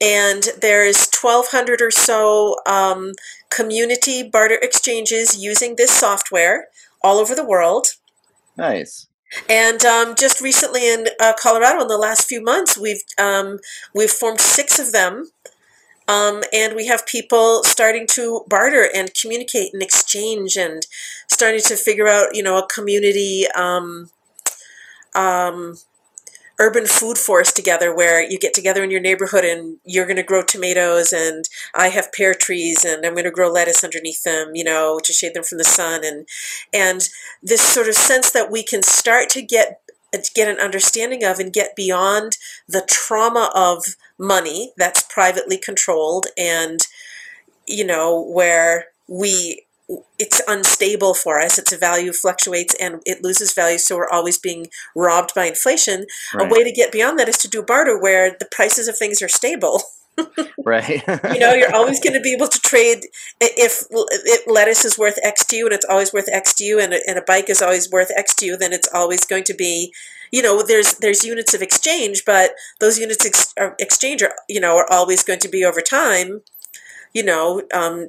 And there's 1,200 or so um, community barter exchanges using this software all over the world. Nice. And um, just recently in uh, Colorado, in the last few months, we've um, we've formed six of them, um, and we have people starting to barter and communicate and exchange, and starting to figure out, you know, a community um, urban food forest together where you get together in your neighborhood and you're going to grow tomatoes and I have pear trees and I'm going to grow lettuce underneath them, you know, to shade them from the sun. And and this sort of sense that we can start to get get an understanding of and get beyond the trauma of money that's privately controlled and you know where we it's unstable for us. Its a value fluctuates and it loses value, so we're always being robbed by inflation. Right. A way to get beyond that is to do barter, where the prices of things are stable. right. you know, you're always going to be able to trade if, if lettuce is worth X to you, and it's always worth X to you, and a, and a bike is always worth X to you. Then it's always going to be you know there's there's units of exchange but those units ex- exchange are you know are always going to be over time you know um,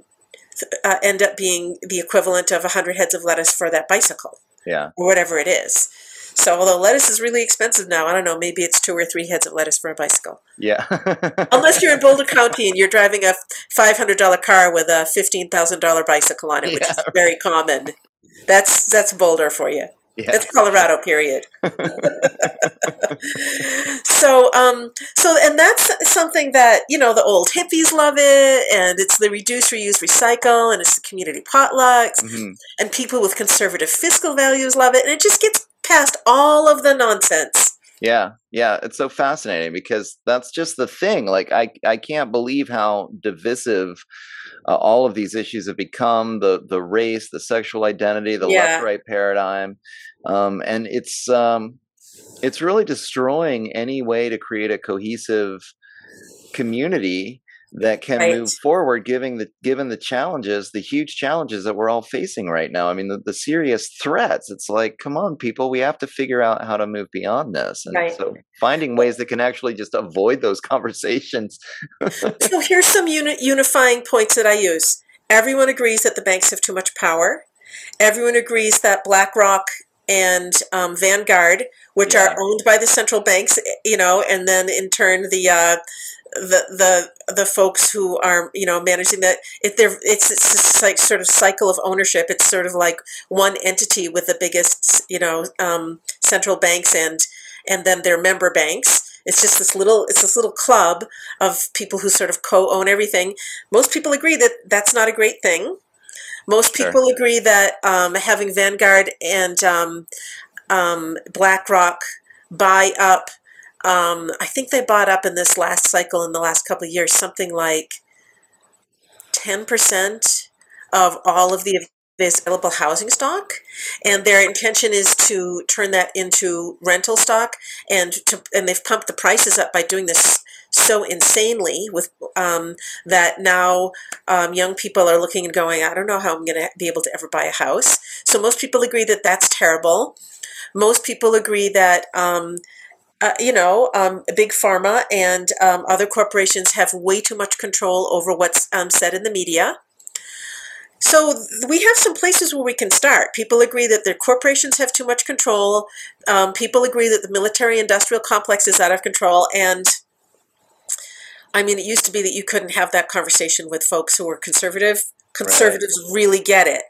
uh, end up being the equivalent of 100 heads of lettuce for that bicycle. Yeah. or whatever it is. So although lettuce is really expensive now i don't know maybe it's two or three heads of lettuce for a bicycle. Yeah. unless you're in boulder county and you're driving a $500 car with a $15000 bicycle on it which Yeah, is very common. That's that's boulder for you yeah. it's Colorado, period. so, um, so, and that's something that you know the old hippies love it, and it's the reduce, reuse, recycle, and it's the community potlucks, Mhm. and people with conservative fiscal values love it, and it just gets past all of the nonsense. Yeah, yeah, it's so fascinating because that's just the thing. Like, I I can't believe how divisive uh, all of these issues have become. The the race, the sexual identity, the Yeah. left right paradigm, um, and it's um, it's really destroying any way to create a cohesive community that can Right. move forward given the given the challenges the huge challenges that we're all facing right now i mean the, the serious threats it's like come on people we have to figure out how to move beyond this and Right. so finding ways that can actually just avoid those conversations So here's some uni- unifying points that I use. Everyone agrees that the banks have too much power. Everyone agrees that BlackRock and um, Vanguard, which Yeah. are owned by the central banks, you know, and then in turn the uh, the the the folks who are you know managing that if they're it's it's this like sort of cycle of ownership it's sort of like one entity with the biggest you know um, central banks and and then their member banks it's just this little it's this little club of people who sort of co-own everything most people agree that that's not a great thing most Sure. people agree that um, having vanguard and um, um, blackrock buy up um, I think they bought up in this last cycle in the last couple of years something like 10% of all of the available housing stock. And their intention is to turn that into rental stock and to and they've pumped the prices up by doing this so insanely with um, that now um, young people are looking and going i don't know how i'm going to be able to ever buy a house. So most people agree that that's terrible most people agree that um, uh, you know, um, big pharma and um, other corporations have way too much control over what's um, said in the media. So th- we have some places where we can start. People agree that their corporations have too much control. Um, people agree that the military-industrial complex is out of control. And I mean, it used to be that you couldn't have that conversation with folks who were conservative. Conservatives really get it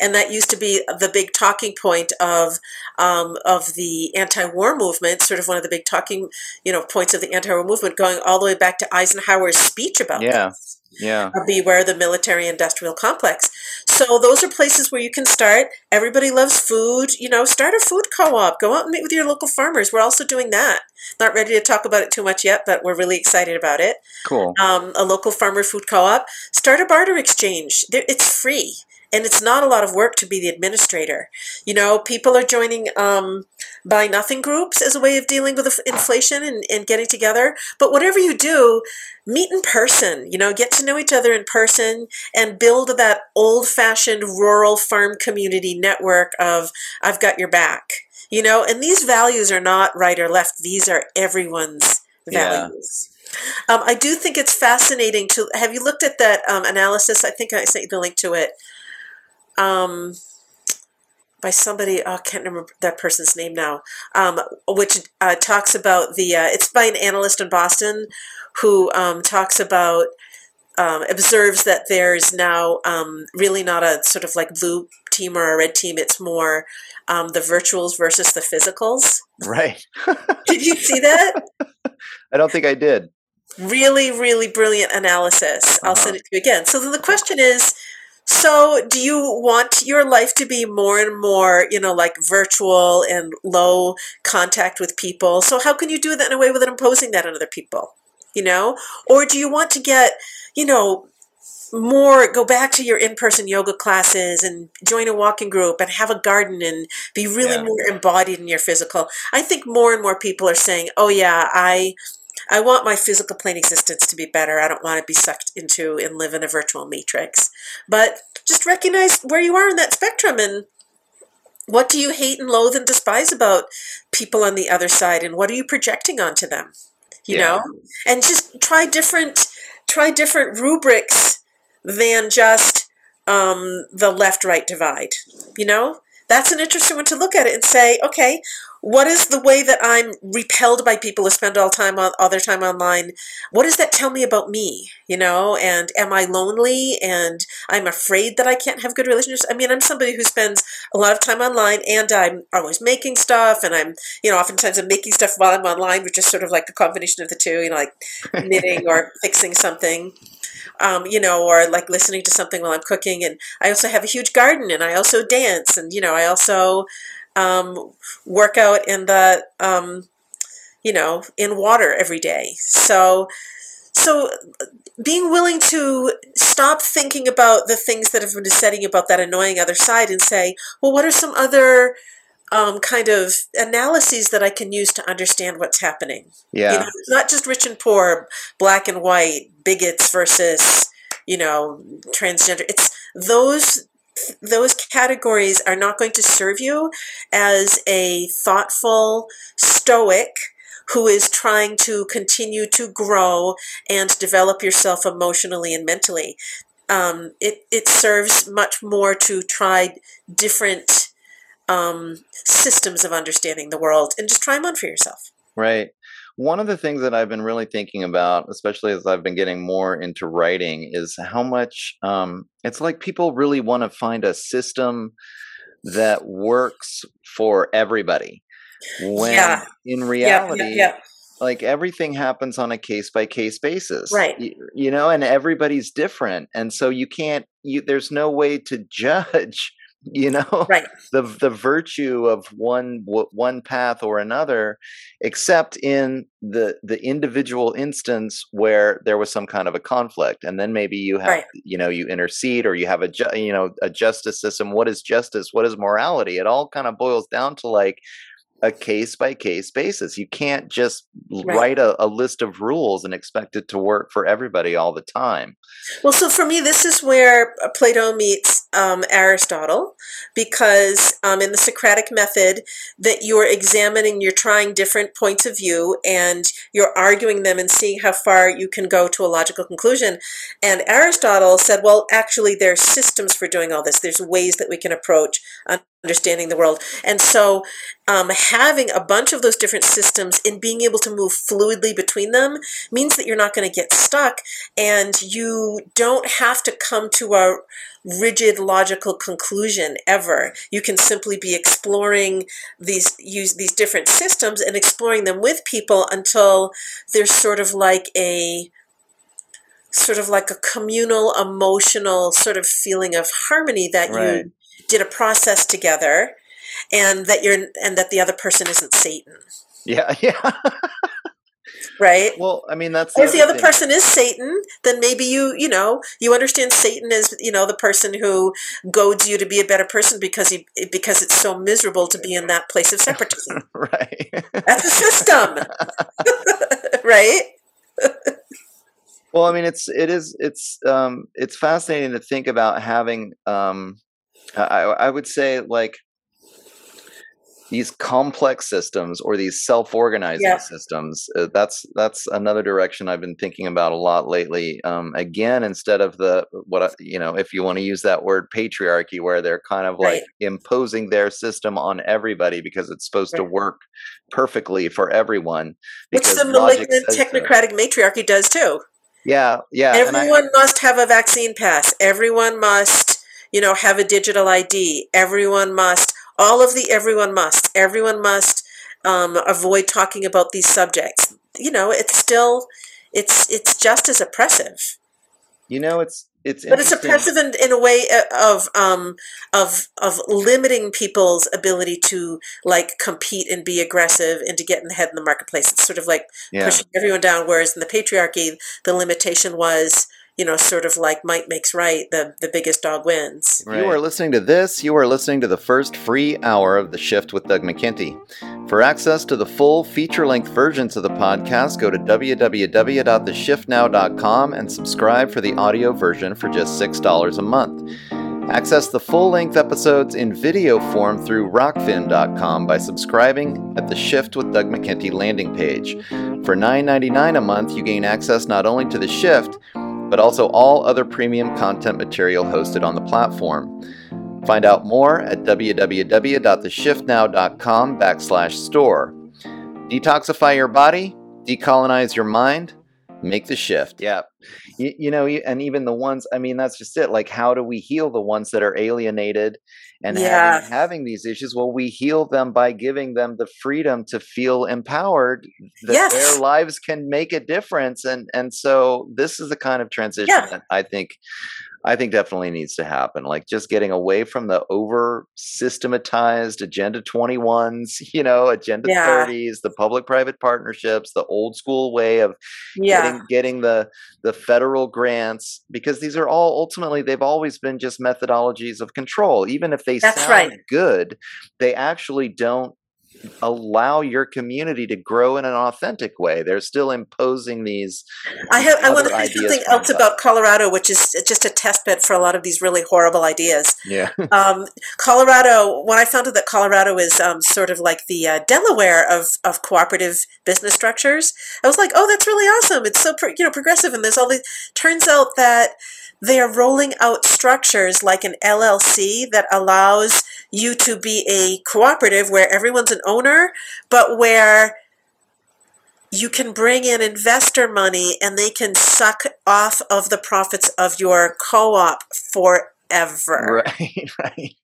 and that used to be the big talking point of um, of the anti-war movement. Sort of one of the big talking, you know, points of the anti-war movement, going all the way back to Eisenhower's speech about Yeah. this. yeah Uh, Beware the military-industrial complex. So those are places where you can start. Everybody loves food. You know, start a food co-op. Go out and meet with your local farmers. We're also doing that. Not ready to talk about it too much yet, but we're really excited about it cool um, a local farmer food co-op start a barter exchange it's free and it's not a lot of work to be the administrator you know people are joining um, buy nothing groups as a way of dealing with inflation and, and getting together but whatever you do meet in person you know get to know each other in person and build that old-fashioned rural farm community network of i've got your back you know and these values are not right or left these are everyone's Yeah. values um, I do think it's fascinating to have you looked at that um, analysis. I think I sent you the link to it. Um, by somebody, oh, I can't remember that person's name now, um, which uh, talks about the. Uh, it's by an analyst in Boston who um, talks about um, observes that there's now um, really not a sort of like blue team or a red team. It's more um, the virtuals versus the physicals. right Did you see that? i don't think i did really really brilliant analysis i'll Uh-huh. send it to you again so then the question is so do you want your life to be more and more you know like virtual and low contact with people? So how can you do that in a way without imposing that on other people you know? Or do you want to get you know more go back to your in-person yoga classes and join a walking group and have a garden and be really Yeah. more embodied in your physical? I think more and more people are saying oh yeah i i want my physical plane existence to be better. I don't want to be sucked into and live in a virtual matrix. But just recognize where you are in that spectrum and what do you hate and loathe and despise about people on the other side and what are you projecting onto them you Yeah. know? And just try different try different rubrics than just um, the left right divide you know? That's an interesting one to look at it and say okay what is the way that i'm repelled by people who spend all time on all their time online? What does that tell me about me you know? And am i lonely? And i'm afraid that i can't have good relationships? I mean i'm somebody who spends a lot of time online and i'm always making stuff and i'm you know oftentimes i'm making stuff while i'm online which is sort of like a combination of the two you know like knitting or fixing something um, you know, or like listening to something while I'm cooking. And I also have a huge garden and I also dance and, you know, I also um, work out in the, um, you know, in water every day. So, so being willing to stop thinking about the things that have been setting about that annoying other side and say, well, what are some other um, kind of analyses that I can use to understand what's happening? Yeah. You know, it's not just rich and poor, black and white, bigots versus, you know, transgender. It's those those categories are not going to serve you as a thoughtful stoic who is trying to continue to grow and develop yourself emotionally and mentally. Um, it, it serves much more to try different um, systems of understanding the world and just try them on for yourself. Right. One of the things that I've been really thinking about, especially as I've been getting more into writing, is how much um, it's like people really want to find a system that works for everybody. When Yeah. in reality, yeah, yeah. like everything happens on a case by case basis Right. y- you, know and everybody's different and so you can't you there's no way to judge you know Right. the the virtue of one one path or another except in the the individual instance where there was some kind of a conflict and then maybe you have Right. you know you intercede or you have a ju- you know a justice system what is justice what is morality it all kind of boils down to like a case by case basis. You can't just Right. write a, a list of rules and expect it to work for everybody all the time. Well, so for me, this is where uh, Plato meets um, Aristotle, because um, in the Socratic method, that you're examining, you're trying different points of view, and you're arguing them and seeing how far you can go to a logical conclusion. And Aristotle said, well, actually, there's systems for doing all this. There's ways that we can approach understanding the world. And so, um, having a bunch of those different systems and being able to move fluidly between them means that you're not going to get stuck and you don't have to come to a rigid logical conclusion ever you can simply be exploring these use these different systems and exploring them with people until there's sort of like a sort of like a communal emotional sort of feeling of harmony that Right. you did a process together and that you're and that the other person isn't satan Yeah, yeah. right well, I mean that's if the other thing. person is satan then maybe you you know you understand satan is you know the person who goads you to be a better person because he because it's so miserable to be in that place of separatism right. that's a system right Well, I mean, it's it is it's um it's fascinating to think about having um I I would say like these complex systems or these self-organizing Yeah. systems. Uh, that's that's another direction I've been thinking about a lot lately. Um, again, instead of the what I, you know, if you want to use that word patriarchy, where they're kind of like Right. imposing their system on everybody because it's supposed to work perfectly for everyone. which the malignant says so. technocratic matriarchy does too Yeah, yeah. and I- everyone must have a vaccine pass everyone must you know have a digital id everyone must all of the everyone must everyone must um, avoid talking about these subjects. You know it's still it's it's just as oppressive. You know, it's it's but it's oppressive in, in a way uh, of um of of limiting people's ability to like compete and be aggressive and to get in the head in the marketplace. It's sort of like Yeah, pushing everyone down. Whereas in the patriarchy, the limitation was, you know, sort of like might makes right. The the biggest dog wins. Right. You are listening to this. You are listening to the first free hour of the Shift with Doug McKenty. For access to the full feature-length versions of the podcast, go to www.theshiftnow.com and subscribe for the audio version for just six dollars a month. Access the full length episodes in video form through rokfin.com by subscribing at the Shift with Doug McKenty landing page. For $9.99 a month, you gain access not only to the Shift, but also all other premium content material hosted on the platform. Find out more at www.theshiftnow.com backslash store. Detoxify your body, decolonize your mind, make the shift. Yeah you, you know and even the ones i mean that's just it like how do we heal the ones that are alienated and yeah. having, having these issues well we heal them by giving them the freedom to feel empowered that yes. their lives can make a difference and and so this is the kind of transition yeah. that i think I think definitely needs to happen. Like just getting away from the over systematized Agenda 21s, you know, Agenda yeah. 30s, the public private partnerships, the old school way of yeah. getting, getting the the federal grants because these are all ultimately they've always been just methodologies of control. Even if they That's sound right. good, they actually don't allow your community to grow in an authentic way. They're still imposing these. I have. I want to say something else about Colorado, which is just a test bed for a lot of these really horrible ideas. Yeah. um, Colorado. When I found out that Colorado is um, sort of like the uh, Delaware of of cooperative business structures, I was like, oh, that's really awesome. It's so pro- you know progressive, and there's all these. Turns out that they are rolling out structures like an LLC that allows you to be a cooperative where everyone's an owner, but where you can bring in investor money and they can suck off of the profits of your co-op forever. Right, right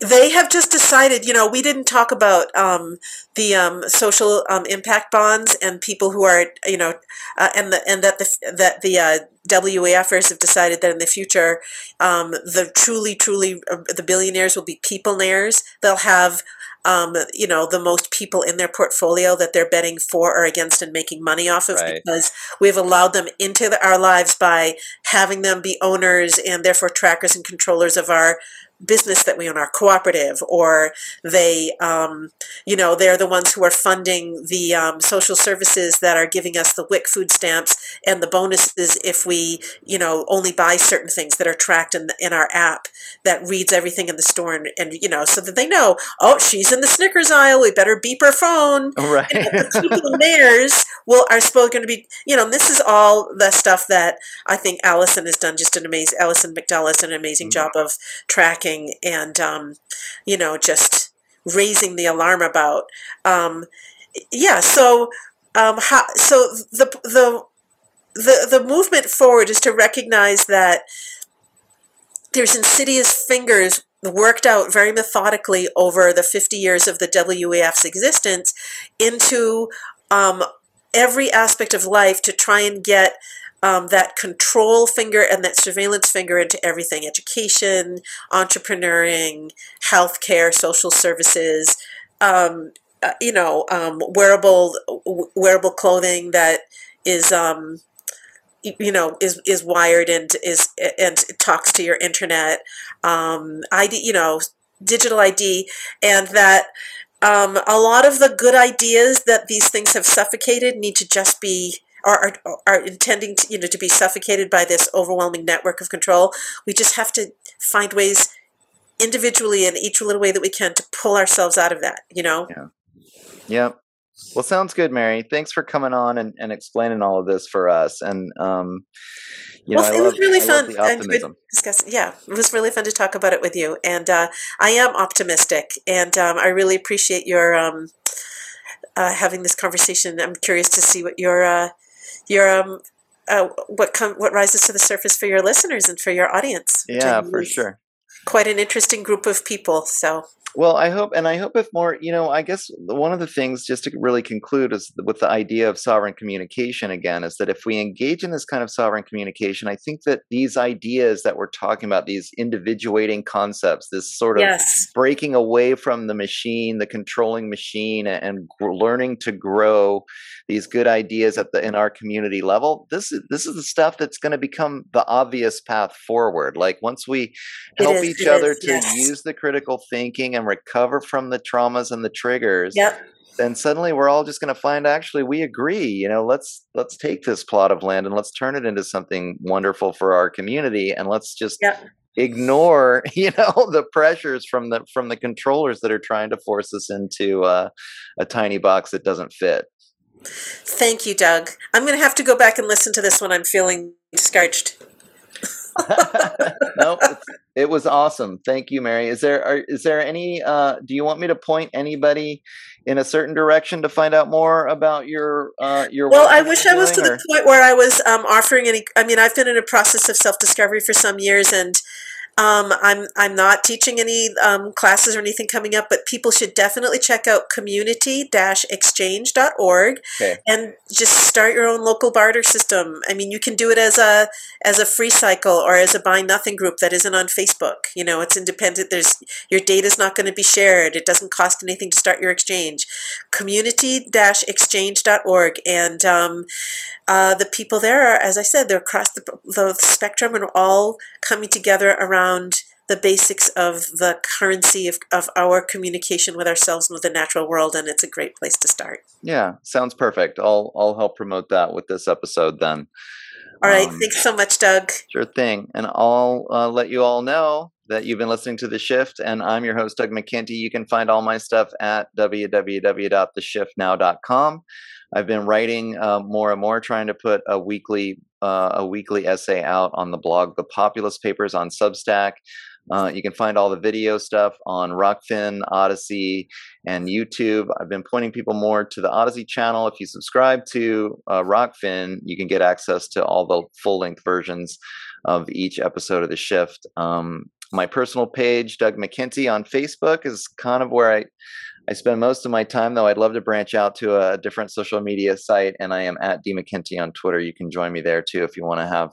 they have just decided, you know, we didn't talk about um, the um, social um, impact bonds and people who are, you know, uh, and the and that the that the uh, WEFers have decided that in the future, um, the truly, truly, uh, the billionaires will be peoplenaires. They'll have um, you know, the most people in their portfolio that they're betting for or against and making money off of right. because we've allowed them into the, our lives by having them be owners and therefore trackers and controllers of our business that we own, our cooperative, or they, um, you know, they're the ones who are funding the um, social services that are giving us the WIC food stamps and the bonuses if we, you know, only buy certain things that are tracked in, the, in our app that reads everything in the store and, and, you know, so that they know, oh, she's in the Snickers aisle, we better beep her phone. Right. And the people mayors will are supposed to be, you know, this is all the stuff that I think Alison has done just an amazing, Alison McDowell has done an amazing mm-hmm. job of tracking and um, you know just raising the alarm about. Um, yeah, so um, how, so the the the the movement forward is to recognize that there's insidious fingers worked out very methodically over the 50 years of the WEF's existence into um, every aspect of life to try and get um, that control finger and that surveillance finger into everything education, entrepreneuring, healthcare, social services, um, uh, you know, um, wearable wearable clothing that is um, you know is is wired and is and talks to your internet um, ID you know digital ID and that um, a lot of the good ideas that these things have suffocated need to just be are, are, are intending to, you know, to be suffocated by this overwhelming network of control. We just have to find ways individually in each little way that we can to pull ourselves out of that, you know? Yeah. Yep. Well, sounds good, Mary. Thanks for coming on and, and explaining all of this for us. And, um, you know, well, it love, was really I fun. And discuss, yeah, it was really fun to talk about it with you. And uh, I am optimistic, and um, I really appreciate your um, uh, having this conversation. I'm curious to see what your uh, your um, uh, what com- what rises to the surface for your listeners and for your audience. Yeah, for sure. Quite an interesting group of people. So Well, I hope, and I hope if more, you know, I guess one of the things just to really conclude is with the idea of sovereign communication again, is that if we engage in this kind of sovereign communication, I think that these ideas that we're talking about, these individuating concepts, this sort of Yes. breaking away from the machine, the controlling machine, and learning to grow these good ideas at the in our community level. This is this is the stuff that's going to become the obvious path forward. Like once we help is, each other is, to yes. use the critical thinking and recover from the traumas and the triggers Yep. then suddenly we're all just going to find actually we agree you know let's let's take this plot of land and let's turn it into something wonderful for our community and let's just Yep. ignore you know the pressures from the from the controllers that are trying to force us into uh, a tiny box that doesn't fit Thank you, Doug. I'm going to have to go back and listen to this when I'm feeling discouraged. no it was awesome thank you mary is there are, is there any uh do you want me to point anybody in a certain direction to find out more about your uh your Well, I wish I was to the point where I was um, offering any. I mean, I've been in a process of self discovery for some years, and um, I'm I'm not teaching any um, classes or anything coming up. But people should definitely check out community-exchange.org Okay. and just start your own local barter system. I mean, you can do it as a as a free cycle or as a buy nothing group that isn't on Facebook. You know, it's independent. There's your data is not going to be shared. It doesn't cost anything to start your exchange. Community-exchange.org and um, uh, the people there are, as I said, they're across the, the spectrum and all coming together around the basics of the currency of, of our communication with ourselves and with the natural world, and it's a great place to start. Yeah, sounds perfect. I'll I'll help promote that with this episode then. All right, Um, thanks so much, Doug. Sure thing. And I'll uh, let you all know that you've been listening to The Shift, and I'm your host, Doug McKenty. You can find all my stuff at www.theshiftnow.com. I've been writing uh, more and more, trying to put a weekly uh, a weekly essay out on the blog, The Populist Papers on Substack. Uh, you can find all the video stuff on Rokfin, Odysee, and YouTube. I've been pointing people more to the Odysee channel. If you subscribe to uh, Rokfin, you can get access to all the full length versions of each episode of The Shift. Um, my personal page, Doug McKenty on Facebook, is kind of where I, I spend most of my time, though I'd love to branch out to a different social media site, and I am at D McKenty on Twitter. You can join me there too if you want to have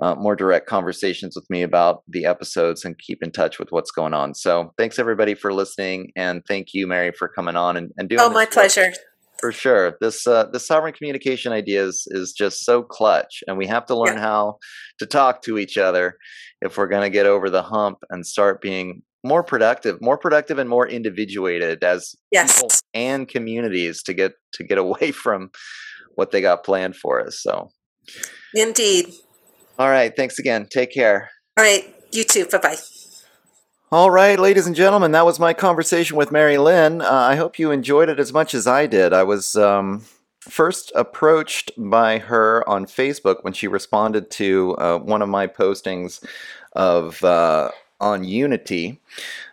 uh, more direct conversations with me about the episodes and keep in touch with what's going on. So thanks everybody for listening, and thank you, Mary, for coming on and, and doing. Oh, this my pleasure. For sure, this uh, this sovereign communication idea is, is just so clutch, and we have to learn Yeah. how to talk to each other if we're going to get over the hump and start being more productive, more productive, and more individuated as Yes. people and communities to get to get away from what they got planned for us. So, Indeed. all right, thanks again. Take care. All right, you too. Bye bye. All right, ladies and gentlemen, that was my conversation with Mary Lin. Uh, I hope you enjoyed it as much as I did. I was um, first approached by her on Facebook when she responded to uh, one of my postings of uh, on Unity,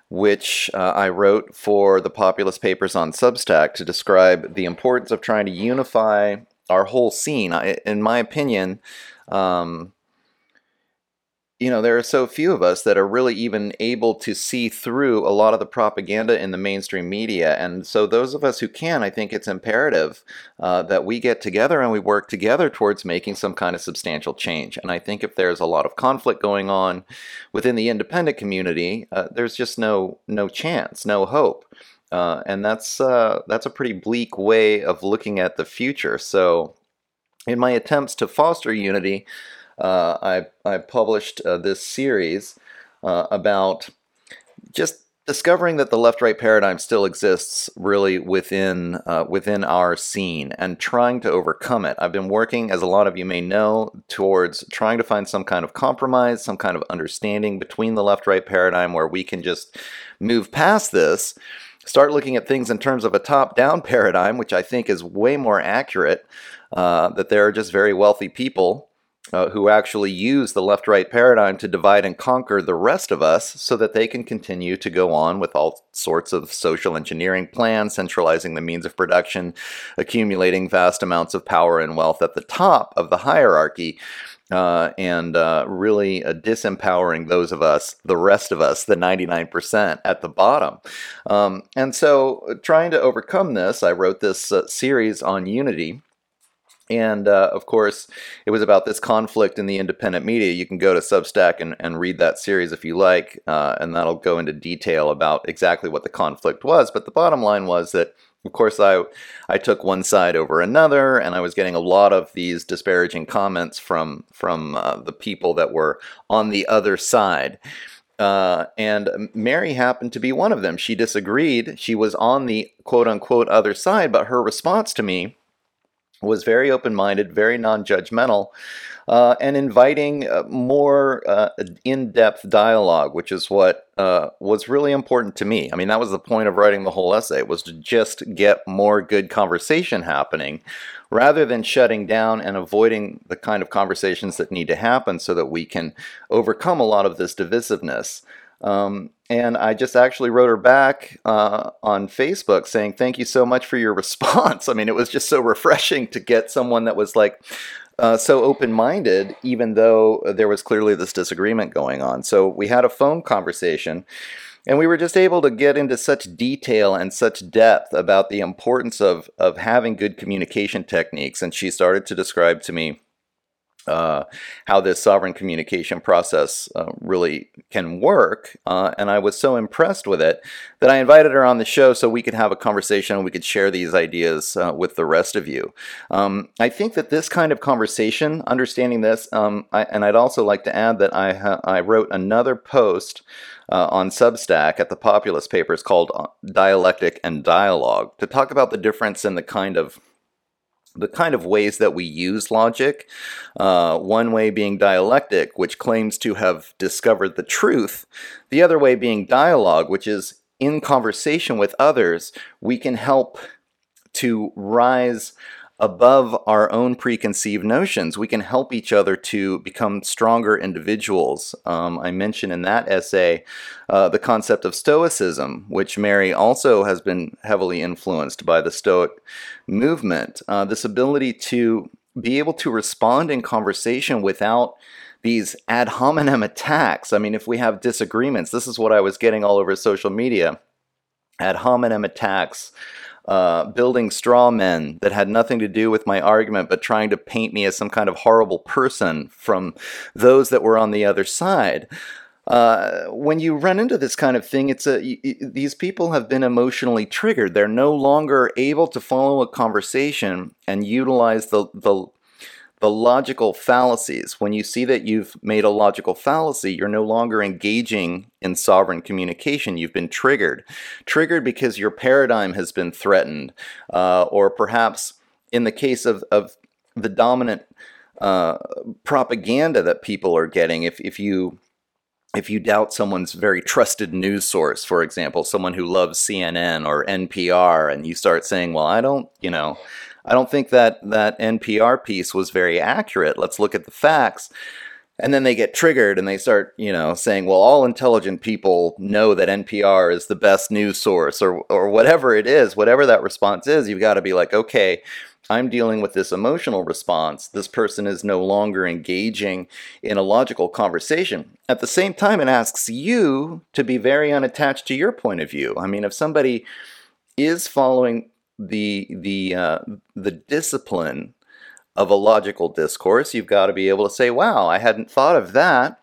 which uh, I wrote for the Populist Papers on Substack to describe the importance of trying to unify our whole scene. I, in my opinion. Um, you know, there are so few of us that are really even able to see through a lot of the propaganda in the mainstream media. And so, those of us who can, I think it's imperative uh, that we get together and we work together towards making some kind of substantial change. And I think if there's a lot of conflict going on within the independent community, uh, there's just no no chance, no hope. Uh, and that's uh, that's a pretty bleak way of looking at the future. So, in my attempts to foster unity, I, I published uh, this series uh, about just discovering that the left-right paradigm still exists really within uh, within our scene and trying to overcome it. I've been working, as a lot of you may know, towards trying to find some kind of compromise, some kind of understanding between the left-right paradigm where we can just move past this start looking at things in terms of a top down paradigm, which I think is way more accurate. Uh, that there are just very wealthy people uh, who actually use the left right paradigm to divide and conquer the rest of us so that they can continue to go on with all sorts of social engineering plans, centralizing the means of production, accumulating vast amounts of power and wealth at the top of the hierarchy. Uh, and uh, really uh, disempowering those of us, the rest of us, the 99% at the bottom. Um, and so, trying to overcome this, I wrote this uh, series on unity and uh, of course, it was about this conflict in the independent media. You can go to Substack and, and read that series if you like, uh, and that'll go into detail about exactly what the conflict was. But the bottom line was that, of course, I, I took one side over another, and I was getting a lot of these disparaging comments from, from uh, the people that were on the other side. Uh, and Mary happened to be one of them. She disagreed. She was on the quote unquote other side, but her response to me was very open minded, very non judgmental, uh, and inviting uh, more uh, in depth dialogue, which is what uh, was really important to me. I mean, that was the point of writing the whole essay, was to just get more good conversation happening rather than shutting down and avoiding the kind of conversations that need to happen so that we can overcome a lot of this divisiveness. Um, and I just actually wrote her back uh, on Facebook saying, Thank you so much for your response. I mean, it was just so refreshing to get someone that was like, uh, so open minded, even though there was clearly this disagreement going on. So we had a phone conversation, and we were just able to get into such detail and such depth about the importance of, of having good communication techniques. And she started to describe to me uh, how this sovereign communication process uh, really can work. Uh, and I was so impressed with it that I invited her on the show so we could have a conversation and we could share these ideas uh, with the rest of you. Um, I think that this kind of conversation, understanding this, um, I, and I'd also like to add that I, ha- I wrote another post. Uh, on Substack at the Populist Papers called uh, Dialectic and Dialogue to talk about the difference in the kind of the kind of ways that we use logic. Uh, one way being dialectic, which claims to have discovered the truth. The other way being dialogue, which is in conversation with others, we can help to rise above our own preconceived notions. We can help each other to become stronger individuals. Um, I mentioned in that essay uh, the concept of Stoicism, which Mary also has been heavily influenced by the Stoic movement. Uh, this ability to be able to respond in conversation without these ad hominem attacks. I mean, if we have disagreements, this is what I was getting all over social media ad hominem attacks uh, building straw men that had nothing to do with my argument, but trying to paint me as some kind of horrible person from those that were on the other side. Uh, when you run into this kind of thing, it's a these people have been emotionally triggered. They're no longer able to follow a conversation and utilize the the the logical fallacies. When you see that you've made a logical fallacy, you're no longer engaging in sovereign communication. You've been triggered. Triggered because your paradigm has been threatened, uh, or perhaps in the case of, of the dominant uh, propaganda that people are getting, if, if you if you doubt someone's very trusted news source, for example, someone who loves CNN or NPR, and you start saying, well, I don't, you know, I don't think that that NPR piece was very accurate. Let's look at the facts. And then they get triggered and they start, you know, saying, well, all intelligent people know that NPR is the best news source or, or whatever it is, whatever that response is, you've got to be like, okay, I'm dealing with this emotional response. This person is no longer engaging in a logical conversation. At the same time, it asks you to be very unattached to your point of view. I mean, if somebody is following the the uh, the discipline of a logical discourse, you've got to be able to say, "Wow, I hadn't thought of that."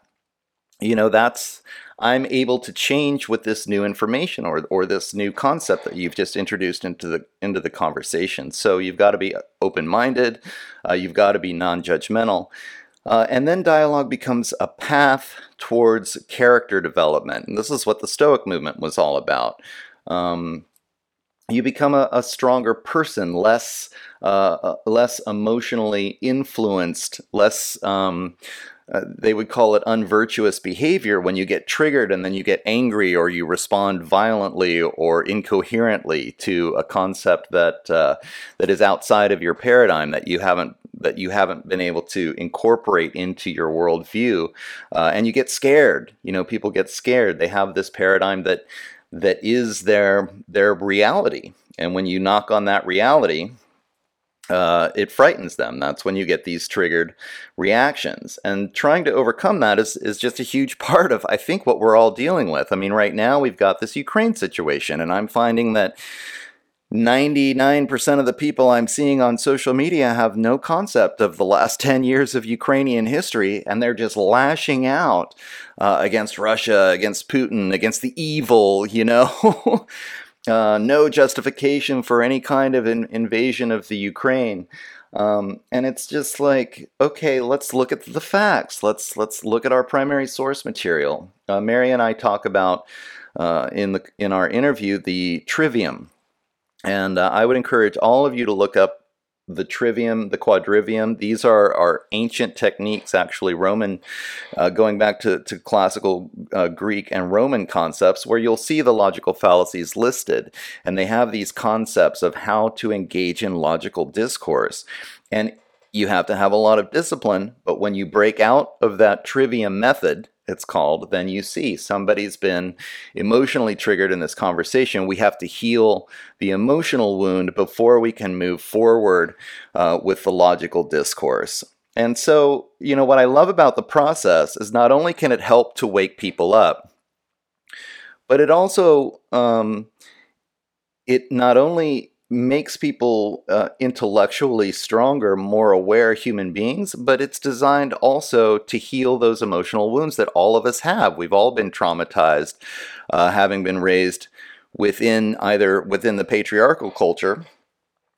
You know, that's I'm able to change with this new information or or this new concept that you've just introduced into the into the conversation. So you've got to be open minded. Uh, you've got to be non judgmental. Uh, and then dialogue becomes a path towards character development. And this is what the Stoic movement was all about. Um, you become a, a stronger person, less uh, uh, less emotionally influenced, less um, uh, they would call it unvirtuous behavior when you get triggered and then you get angry or you respond violently or incoherently to a concept that uh, that is outside of your paradigm that you haven't that you haven't been able to incorporate into your worldview, uh, and you get scared. You know, people get scared. They have this paradigm that that is their their reality, and when you knock on that reality, uh, it frightens them. That's when you get these triggered reactions. And trying to overcome that is, is just a huge part of, I think, what we're all dealing with. I mean, right now we've got this Ukraine situation, and I'm finding that 99% of the people I'm seeing on social media have no concept of the last 10 years of Ukrainian history, and they're just lashing out uh, against Russia, against Putin, against the evil, you know? uh, no justification for any kind of in- invasion of the Ukraine. Um, and it's just like, okay, let's look at the facts. Let's let's look at our primary source material. Uh, Mary and I talk about uh, in the in our interview the trivium, and uh, I would encourage all of you to look up the trivium, the quadrivium. These are, are ancient techniques, actually, Roman, uh, going back to, to classical uh, Greek and Roman concepts, where you'll see the logical fallacies listed. And they have these concepts of how to engage in logical discourse. And you have to have a lot of discipline, but when you break out of that trivium method, it's called, then you see somebody's been emotionally triggered in this conversation. We have to heal the emotional wound before we can move forward uh, with the logical discourse. And so, you know, what I love about the process is not only can it help to wake people up, but it also, um, it not only makes people uh, intellectually stronger, more aware human beings, but it's designed also to heal those emotional wounds that all of us have. We've all been traumatized, uh, having been raised within either within the patriarchal culture,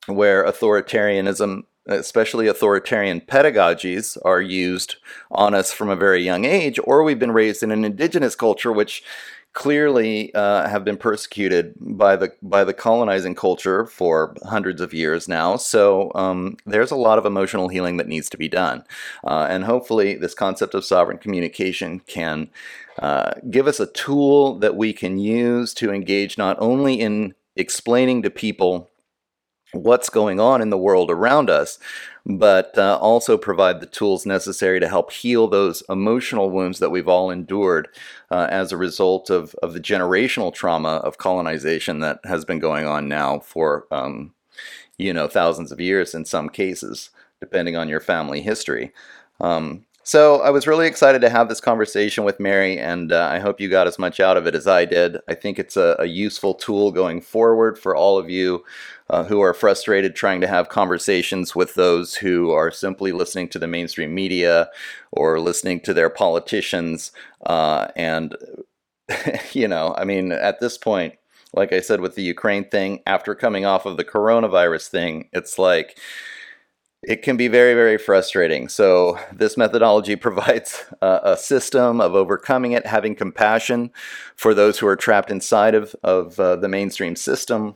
where authoritarianism especially authoritarian pedagogies are used on us from a very young age, or we've been raised in an indigenous culture, which clearly uh, have been persecuted by the by the colonizing culture for hundreds of years now. So um, there's a lot of emotional healing that needs to be done, uh, and hopefully this concept of sovereign communication can uh, give us a tool that we can use to engage not only in explaining to people what's going on in the world around us, but uh, also provide the tools necessary to help heal those emotional wounds that we've all endured uh, as a result of, of the generational trauma of colonization that has been going on now for, um, you know, thousands of years in some cases, depending on your family history. Um, so I was really excited to have this conversation with Mary, and uh, I hope you got as much out of it as I did. I think it's a, a useful tool going forward for all of you uh, who are frustrated trying to have conversations with those who are simply listening to the mainstream media or listening to their politicians. Uh, and, you know, I mean, at this point, like I said with the Ukraine thing, after coming off of the coronavirus thing, it's like, it can be very, very frustrating. So, this methodology provides a, a, system of overcoming it, having compassion for those who are trapped inside of, of uh, the mainstream system,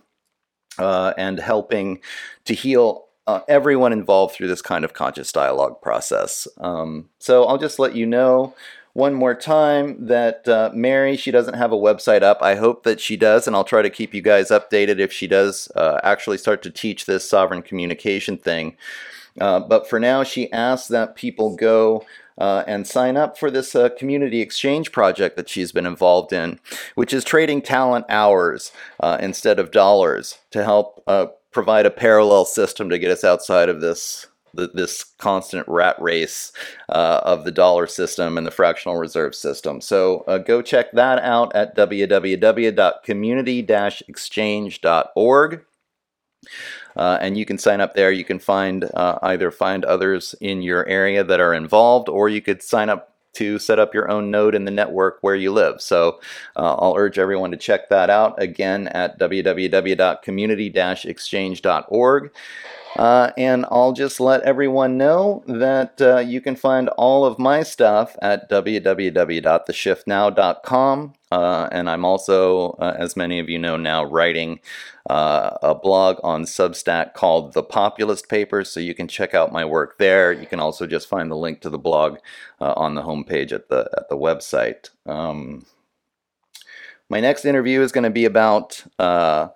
uh, and helping to heal uh, everyone involved through this kind of conscious dialogue process. Um, so, I'll just let you know one more time that uh, Mary, she doesn't have a website up. I hope that she does, and I'll try to keep you guys updated if she does uh, actually start to teach this sovereign communication thing. Uh, but for now, she asks that people go uh, and sign up for this uh, community exchange project that she's been involved in, which is trading talent hours uh, instead of dollars to help uh, provide a parallel system to get us outside of this. This constant rat race uh, of the dollar system and the fractional reserve system. So go check that out at www.community exchange.org. Uh, and you can sign up there. You can find uh, either find others in your area that are involved, or you could sign up to set up your own node in the network where you live. So uh, I'll urge everyone to check that out again at www.community-exchange.org. Uh, and I'll just let everyone know that uh, you can find all of my stuff at www.theshiftnow.com. uh, and I'm also, uh, as many of you know now, writing uh, a blog on Substack called The Populist Papers, so you can check out my work there. You can also just find the link to the blog uh, on the homepage at the at the website. Um, my next interview is going to be about uh,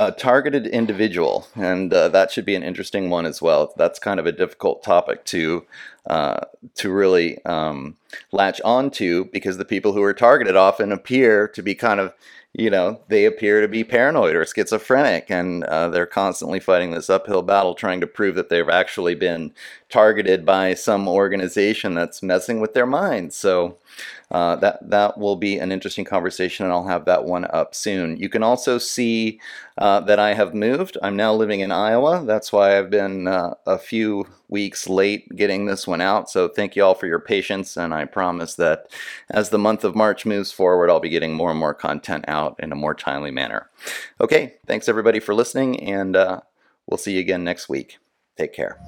a targeted individual, and uh, that should be an interesting one as well. That's kind of a difficult topic to uh, to really um, latch onto because the people who are targeted often appear to be kind of you know, they appear to be paranoid or schizophrenic, and uh, they're constantly fighting this uphill battle trying to prove that they've actually been targeted by some organization that's messing with their minds. So uh, that that will be an interesting conversation, and I'll have that one up soon. You can also see uh, that I have moved. I'm now living in Iowa. That's why I've been uh, a few weeks late getting this one out. So thank you all for your patience, and I promise that as the month of March moves forward, I'll be getting more and more content out in a more timely manner. Okay, thanks everybody for listening, and uh, we'll see you again next week. Take care.